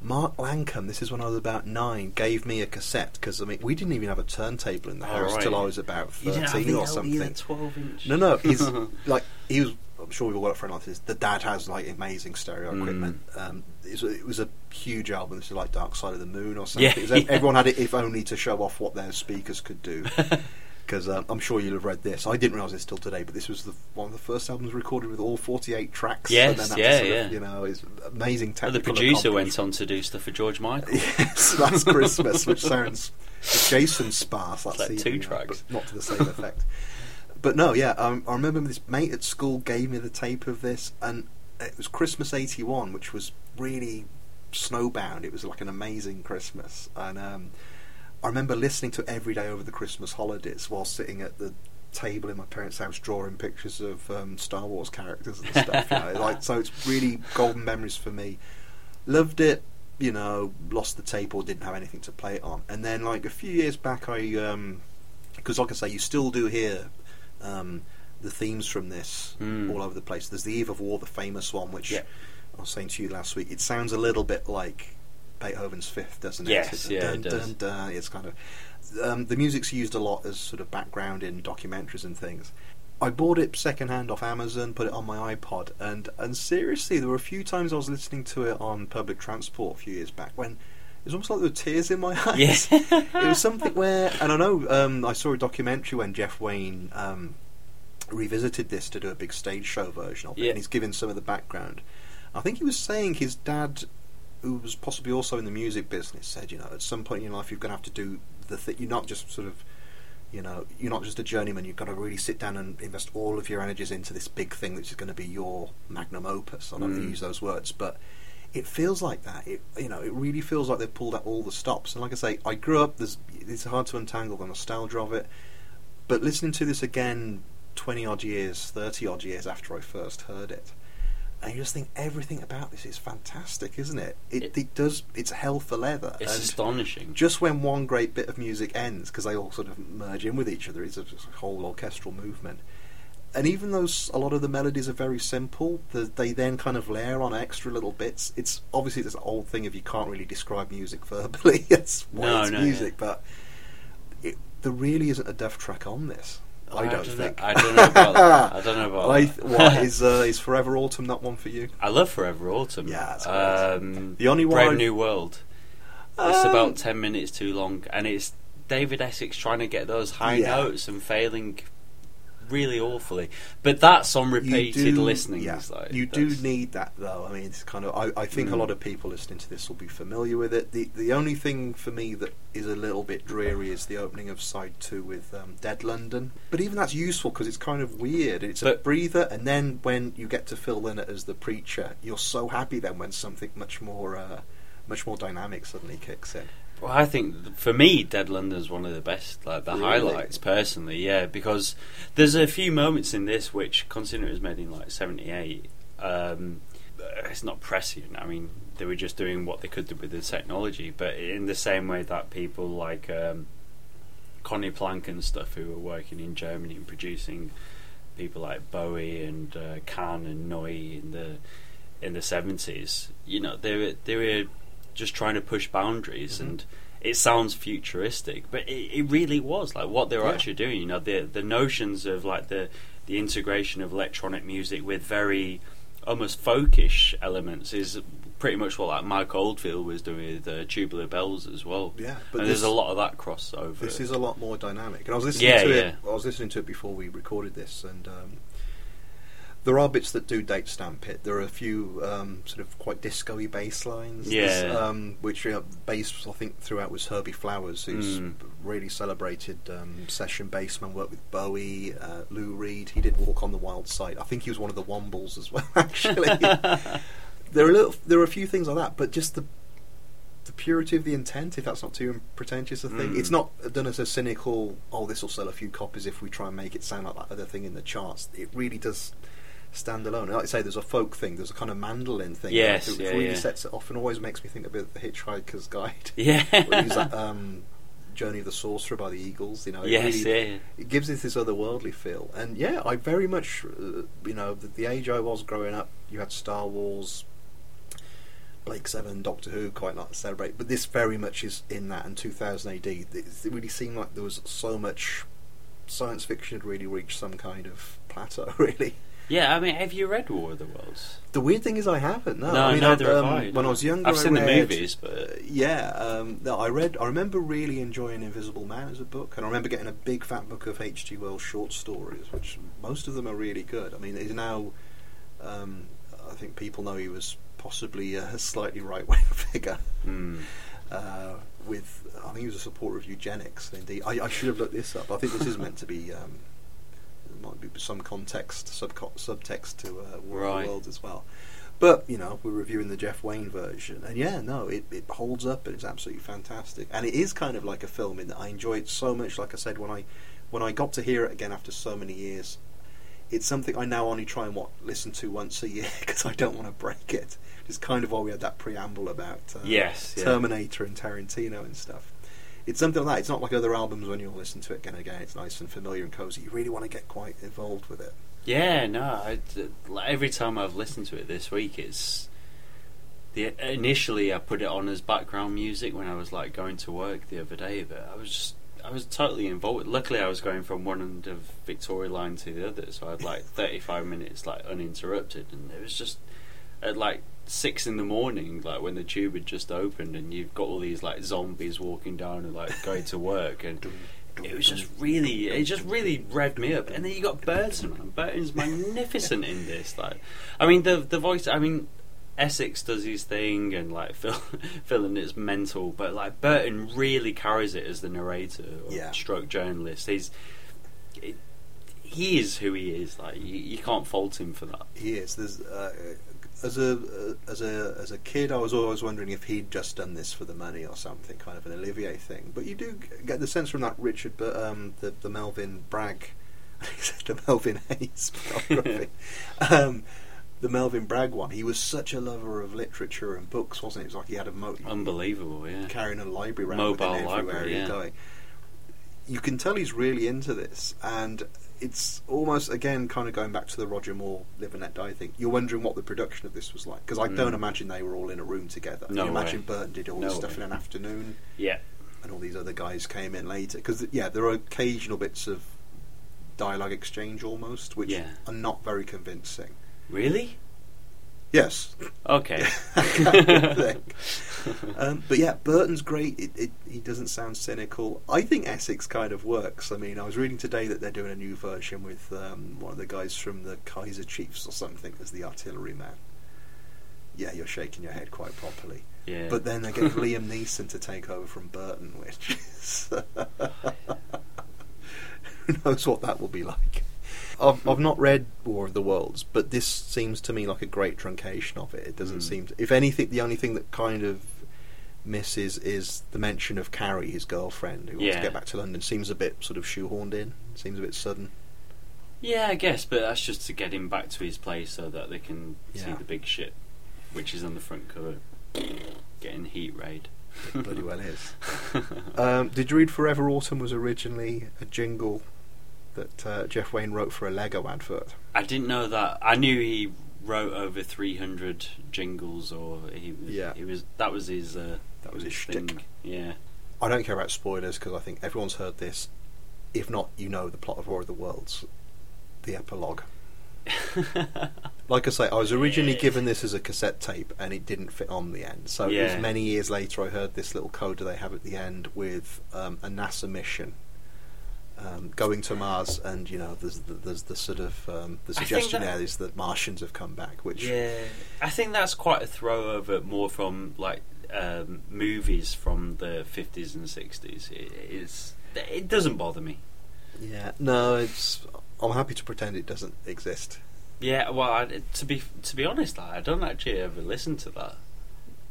Mark Lankham. This is when I was about nine. Gave me a cassette because I mean, we didn't even have a turntable in the Oh, house right. till I was about you didn't have thirteen the or LE, something. the twelve inch. No, no, he's like he was. Sure we've all got a friend like this. The dad has like amazing stereo Mm. equipment. Um, it, was, it was a huge album. This is like Dark Side of the Moon or something. Yeah, It was ev- yeah. Everyone had it if only to show off what their speakers could do. Because um, I'm sure you'll have read this. I didn't realise this till today, but this was the, one of the first albums recorded with all 48 tracks. Yes, and then that yeah, sort of, yeah. you know, it's amazing technical the producer went on to do stuff for George Michael. Yes, that's Christmas, which sounds Jason sparse. That's like the- two you know, tracks. but not to the same effect. But no, yeah, um, I remember this mate at school gave me the tape of this, and it was Christmas '81, which was really snowbound. It was like an amazing Christmas, and um, I remember listening to it every day over the Christmas holidays while sitting at the table in my parents' house drawing pictures of um, Star Wars characters and stuff. you know, like so, it's really golden memories for me. Loved it, you know. Lost the tape or didn't have anything to play it on, and then like a few years back, I um, because like I say, you still do hear um, the themes from this Mm. all over the place. There's the Eve of War, the famous one, which Yeah. I was saying to you last week. It sounds a little bit like Beethoven's Fifth, doesn't it? Yes, It's yeah, dun, it does. dun, dun. It's kind of um, the music's used a lot as sort of background in documentaries and things. I bought it secondhand off Amazon, put it on my iPod, and and seriously, there were a few times I was listening to it on public transport a few years back when it was almost like there were tears in my eyes. Yeah. it was something where, and I know um, I saw a documentary when Jeff Wayne um, revisited this to do a big stage show version of it, Yeah. and he's given some of the background. I think he was saying his dad, who was possibly also in the music business, said, you know, at some point in your life you're going to have to do the thing. You're not just sort of, you know, you're not just a journeyman. You've got to really sit down and invest all of your energies into this big thing which is going to be your magnum opus. I don't Mm. use those words, but it feels like that. It you know, it really feels like they've pulled out all the stops. And like I say, I grew up. There's it's hard to untangle the nostalgia of it, but listening to this again, twenty odd years, thirty odd years after I first heard it, and you just think everything about this is fantastic, isn't it? It, It- it does. It's hell for leather. It's and astonishing. just when one great bit of music ends, because they all sort of merge in with each other, it's a, it's a whole orchestral movement. And even though a lot of the melodies are very simple, the, they then kind of layer on extra little bits. It's obviously this old thing of you can't really describe music verbally. it's why No, it's no, music, but it, there really isn't a Duff track on this. I, don't, know- think. I don't know about that. I don't know about I that. th- what is uh, is Forever Autumn not one for you? I love Forever Autumn. Yeah, um, The only one Brave I- New World. It's Um, about ten minutes too long, and it's David Essex trying to get those high Yeah. notes and failing really awfully. But that's on repeated listening. Yeah, like, you do need that though. I mean, it's kind of. I, I think a Mm. lot of people listening to this will be familiar with it. The the only thing for me that is a little bit dreary is the opening of side two with um, Dead London. But even that's useful because it's kind of weird. It's a breather, and then when you get to Phil Lynott as the preacher, you're so happy then when something much more. Uh, much more dynamic suddenly kicks in. Well, I think for me, Dead London's one of the best, like the Really? highlights personally. Yeah, because there's a few moments in this which, considering it was made in like '78, um, uh, it's not prescient. I mean, they were just doing what they could do with the technology, but in the same way that people like um, Conny Plank and stuff who were working in Germany and producing people like Bowie and uh, Can and Neu in the in the seventies. You know, they were they were just trying to push boundaries, Mm-hmm. and it sounds futuristic, but it, it really was like what they were Yeah. actually doing. You know, the the notions of like the the integration of electronic music with very almost folkish elements is pretty much what like Mike Oldfield was doing with uh, Tubular Bells as well. Yeah, but and there's a lot of that crossover. This is a lot more dynamic. And I was listening Yeah, to yeah. it. I was listening to it before we recorded this, and um, there are bits that do date stamp it. There are a few um, sort of quite disco-y bass lines. Yeah. um, which uh, bass I think throughout was Herbie Flowers, who's Mm. really celebrated um, session bassman. Worked with Bowie, uh, Lou Reed. He did Walk on the Wild Side. I think he was one of the Wombles as well. Actually, there are a little, there are a few things like that, but just the the purity of the intent, if that's not too pretentious a thing. Mm. It's not done as a cynical, oh, this will sell a few copies if we try and make it sound like that other thing in the charts. It really does stand alone. Like I say, there's a folk thing, there's a kind of mandolin thing. Yes, that yeah, really yeah. sets it off and always makes me think a bit of The Hitchhiker's Guide. Yeah. When he's at, um, Journey of the Sorcerer by the Eagles, you know. it Yes, really- yeah. It gives it this otherworldly feel. And yeah, I very much, uh, you know, the, the age I was growing up, you had Star Wars, Blake Seven, Doctor Who, quite like to celebrate, but this very much is in that. And 2000 AD, it, it really seemed like there was so much science fiction had really reached some kind of plateau. Really, Yeah, I mean, have you read War of the Worlds? the weird thing is I haven't. No, No, I mean, neither I, have um, I, When. I was younger, I've I seen the movies, but- yeah, um, no, I read. I remember really enjoying Invisible Man as a book, and I remember getting a big fat book of H. G. Wells short stories, which most of them are really good. I mean, he's now. Um, I think people know he was possibly a slightly right wing figure. Hmm. Uh, with, I think he was a supporter of eugenics. Indeed, I, I should have looked this up. I think this is meant to be. Um, might be some context, subco- subtext to uh, War of the Worlds as well. But you know, we're reviewing the Jeff Wayne version, and yeah, no, it, it holds up, and it's absolutely fantastic. And it is kind of like a film in that I enjoy it so much. Like I said, when I when I got to hear it again after so many years, it's something I now only try and what, listen to once a year because I don't want to break it. It's kind of why we had that preamble about uh, Yes, yeah. Terminator and Tarantino and stuff. It's something like that. It's not like other albums when you'll listen to it again and again. It's nice and familiar and cozy. You really want to get quite involved with it. Yeah, no. I, every time I've listened to it this week, it's the initially I put it on as background music when I was like going to work the other day, but I was just I was totally involved. Luckily, I was going from one end of Victoria Line to the other, so I had like thirty five minutes like uninterrupted, and it was just at like six in the morning, like when the tube had just opened, and you've got all these like zombies walking down and like going to work, and it was just really, it just really revved me up. And then you got Burton, man. Burton's magnificent in this. Like, I mean, the the voice. I mean, Essex does his thing, and like Phil, Phil Lynott's mental, but like Burton really carries it as the narrator or Yeah. stroke journalist. He's it, he is who he is. Like, you, you can't fault him for that. He is. There's uh, as a as a as a kid, I was always wondering if he'd just done this for the money or something, kind of an Olivier thing. But you do get the sense from that Richard, but um, the the Melvin Bragg, the Melvin Hayes biography, um, the Melvin Bragg one. He was such a lover of literature and books, wasn't he? It was like he had a mo- Unbelievable, yeah. carrying a library around Mobile with him everywhere library, yeah. going. You can tell he's really into this, and it's almost again kind of going back to the Roger Moore Live and Let Die thing. You're wondering what the production of this was like because I don't Mm. imagine they were all in a room together. No you imagine way. Burton did all No this stuff way. in an afternoon, Yeah. and all these other guys came in later. Because yeah, there are occasional bits of dialogue exchange almost, which Yeah. are not very convincing. Really? Yes, Okay. kind of thing. Um, but yeah, Burton's great. It, it, he doesn't sound cynical. I think Essex kind of works. I mean, I was reading today that they're doing a new version with um, one of the guys from the Kaiser Chiefs or something as the artilleryman. Yeah, you're shaking your head quite properly. Yeah. But then they get Liam Neeson to take over from Burton, which is who knows what that will be like. I've, I've not read War of the Worlds, but this seems to me like a great truncation of it. It doesn't Mm. seem, to, if anything, the only thing that kind of misses is the mention of Carrie, his girlfriend, who wants to get back to London. Seems a bit sort of shoehorned in. Seems a bit sudden. Yeah, I guess, but that's just to get him back to his place so that they can see the big ship which is on the front cover, getting heat rayed. It bloody well is. Um, did you read Forever Autumn was originally a jingle that uh, Jeff Wayne wrote for a Lego advert? I didn't know that. I knew he wrote over 300 jingles, or he was, Yeah. he was that was his uh, That was his thing. shtick. Yeah, I don't care about spoilers because I think everyone's heard this. If not, you know the plot of War of the Worlds, the epilogue. Like I say, I was originally given this as a cassette tape, and it didn't fit on the end. So it was many years later I heard this little coda they have at the end with um, a NASA mission. Um, going to Mars, and you know, there's the, there's the sort of um, the suggestion that- there is that Martians have come back, which yeah. I think that's quite a throwover more from like um, movies from the 50s and 60s. It, it's it doesn't bother me. yeah, no, it's. I'm happy to pretend it doesn't exist. Yeah, well, I, to be to be honest, I don't actually ever listen to that.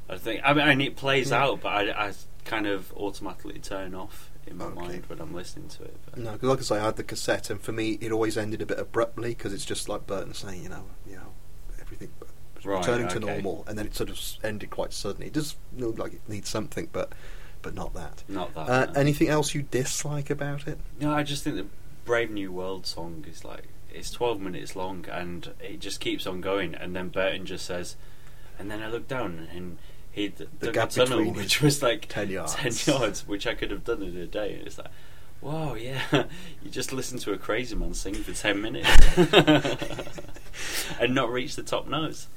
I think I mean, it plays Yeah. out, but I, I kind of automatically turn off in my Okay. mind when I'm listening to it. But No, because like I say, I had the cassette, and for me, it always ended a bit abruptly because it's just like Burton saying, you know, you know, everything Right, returning to normal, and then it sort of ended quite suddenly. It does look like it needs something, but but not that. not that. Uh, no. anything else you dislike about it? No, I just think the Brave New World song is like it's 12 minutes long and it just keeps on going. And then Burton just says, and then I look down and he d- The dug gap a tunnel, between which was like 10 yards. 10 yards, which I could have done in a day. And it's like, wow, yeah, you just listen to a crazy man sing for 10 minutes and not reach the top notes.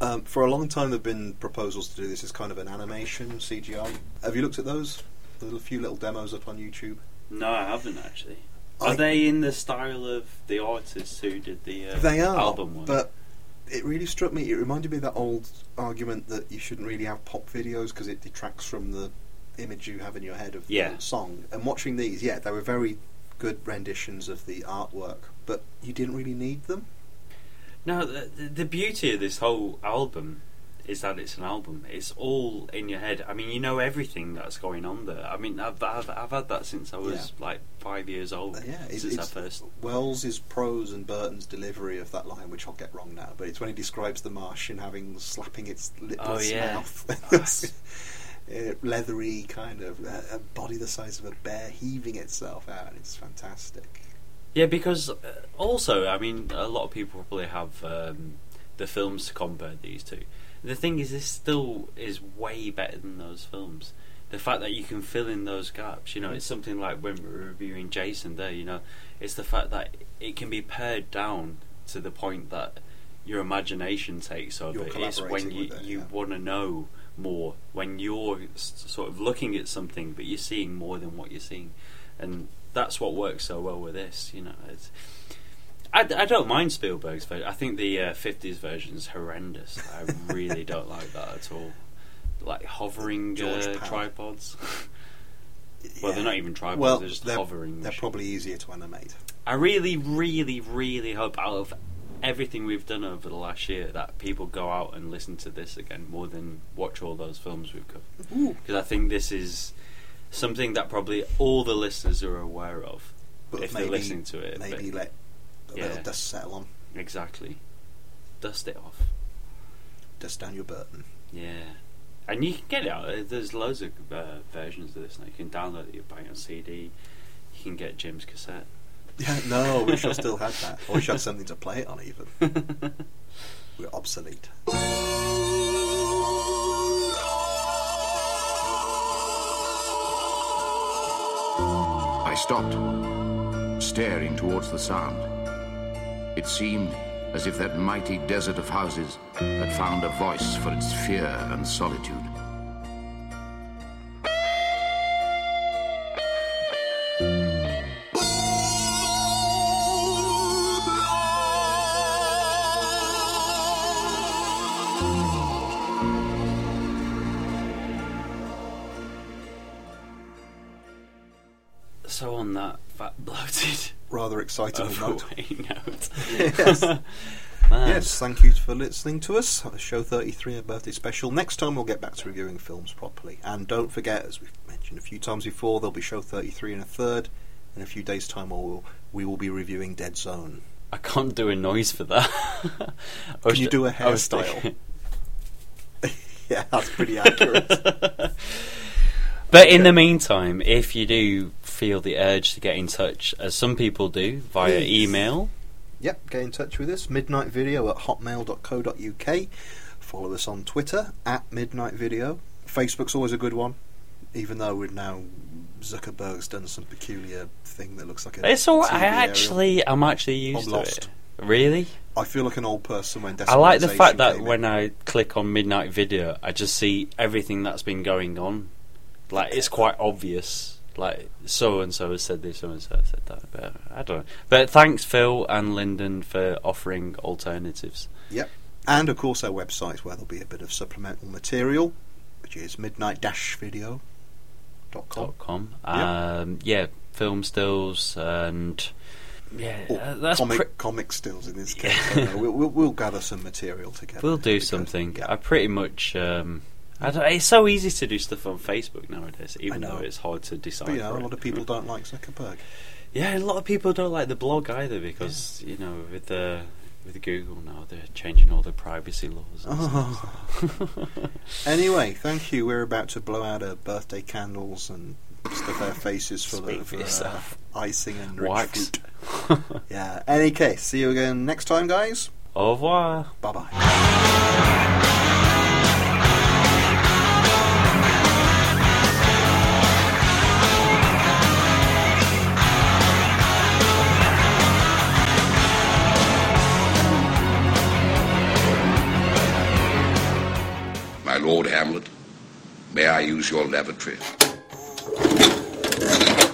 Um, for a long time, there've been proposals to do this as kind of an animation CGI. Have you looked at those? There's a few little demos up on YouTube. no, I haven't actually. Are I- they in the style of the artists who did the uh, They are, album one? but it really struck me. It reminded me of that old argument that you shouldn't really have pop videos because it detracts from the image you have in your head of Yeah. the song. And watching these, yeah, they were very good renditions of the artwork, but you didn't really need them. No, the, the- the beauty of this whole album is that it's an album. It's all in your head. I mean, you know everything that's going on there. I mean, I've I've, I've had that since I was like five years old. Uh, yeah, since I it's first. Wells's prose and Burton's delivery of that line, which I'll get wrong now, but it's when he describes the Martian having slapping its lipless Oh, yeah. mouth. Uh, leathery kind of uh, a body the size of a bear heaving itself out. It's fantastic. Yeah, because uh, also, I mean, a lot of people probably have um, the films to compare these two. The thing is, this still is way better than those films. The fact that you can fill in those gaps, you know, it's something like when we were reviewing Jason there, you know, it's the fact that it can be pared down to the point that your imagination takes over. It's when you, it, you yeah. want to know more, when you're s- sort of looking at something, but you're seeing more than what you're seeing. And that's what works so well with this, you know. It's, I, I don't mind Spielberg's version. I think the uh, 50s version is horrendous. I really don't like that at all. Like hovering uh, tripods. Well, they're not even tripods, Well, they're just they're, hovering. they're machines. probably easier to animate. I really, really, really hope out of everything we've done over the last year that people go out and listen to this again more than watch all those films we've covered. Because I think this is something that probably all the listeners are aware of But if maybe, they're listening to it. maybe let a Yeah. little dust settle on. exactly. Dust it off. Dust down your Burton. Yeah. And you can get it out. uh, There's loads of uh, versions of this now. You can download it, you buy it on CD. You can get Jim's cassette. Yeah, no, we should still had that. I wish I had something to play it on even. We're obsolete. I stopped, staring towards the sound. It seemed as if that mighty desert of houses had found a voice for its fear and solitude. Excitable note. Yes. Yes, thank you for listening to us. Show 33, a birthday special. Next time we'll get back to reviewing films properly. And don't forget, as we've mentioned a few times before, there'll be show 33 in a third. In a few days' time, we'll, we will be reviewing Dead Zone. I can't do a noise for that. I oh, Can you do a oh, hairstyle? yeah, that's pretty accurate. But in the meantime, if you do feel the urge to get in touch, as some people do, via email, Yep, get in touch with us. Midnight Video at hotmail.co.uk. Follow us on Twitter at Midnight Video. Facebook's always a good one, even though we're now Zuckerberg's done some peculiar thing that looks like a. it's all. TV I aerial. actually, I'm actually used I'm to lost. it. Really, I feel like an old person when. I like the fact that when I click on Midnight Video, I just see everything that's been going on. Like it's quite obvious. Like so and so has said this, so and so has said that. But I don't know. But thanks, Phil and Lyndon, for offering alternatives. Yep. And of course our website where there'll be a bit of supplemental material, which is midnight-video.com. dot com. Yep. Um, yeah, film stills and yeah, Or uh, that's comic, pre- comic stills in this case. I we'll, we'll, we'll gather some material together. we'll do something. yeah. I pretty much. Um, it's so easy to do stuff on Facebook nowadays, even though it's hard to decide. But know, a lot of people don't like Zuckerberg. Yeah, a lot of people don't like the blog either because you know with the with Google now they're changing all the privacy laws. And stuff. Anyway, thank you. We're about to blow out our birthday candles and stuff our faces full Speak of for uh, icing and rich Wax. fruit. Yeah. Any case, see you again next time, guys. Au revoir. Bye bye. Lord Hamlet, may I use your lavatory?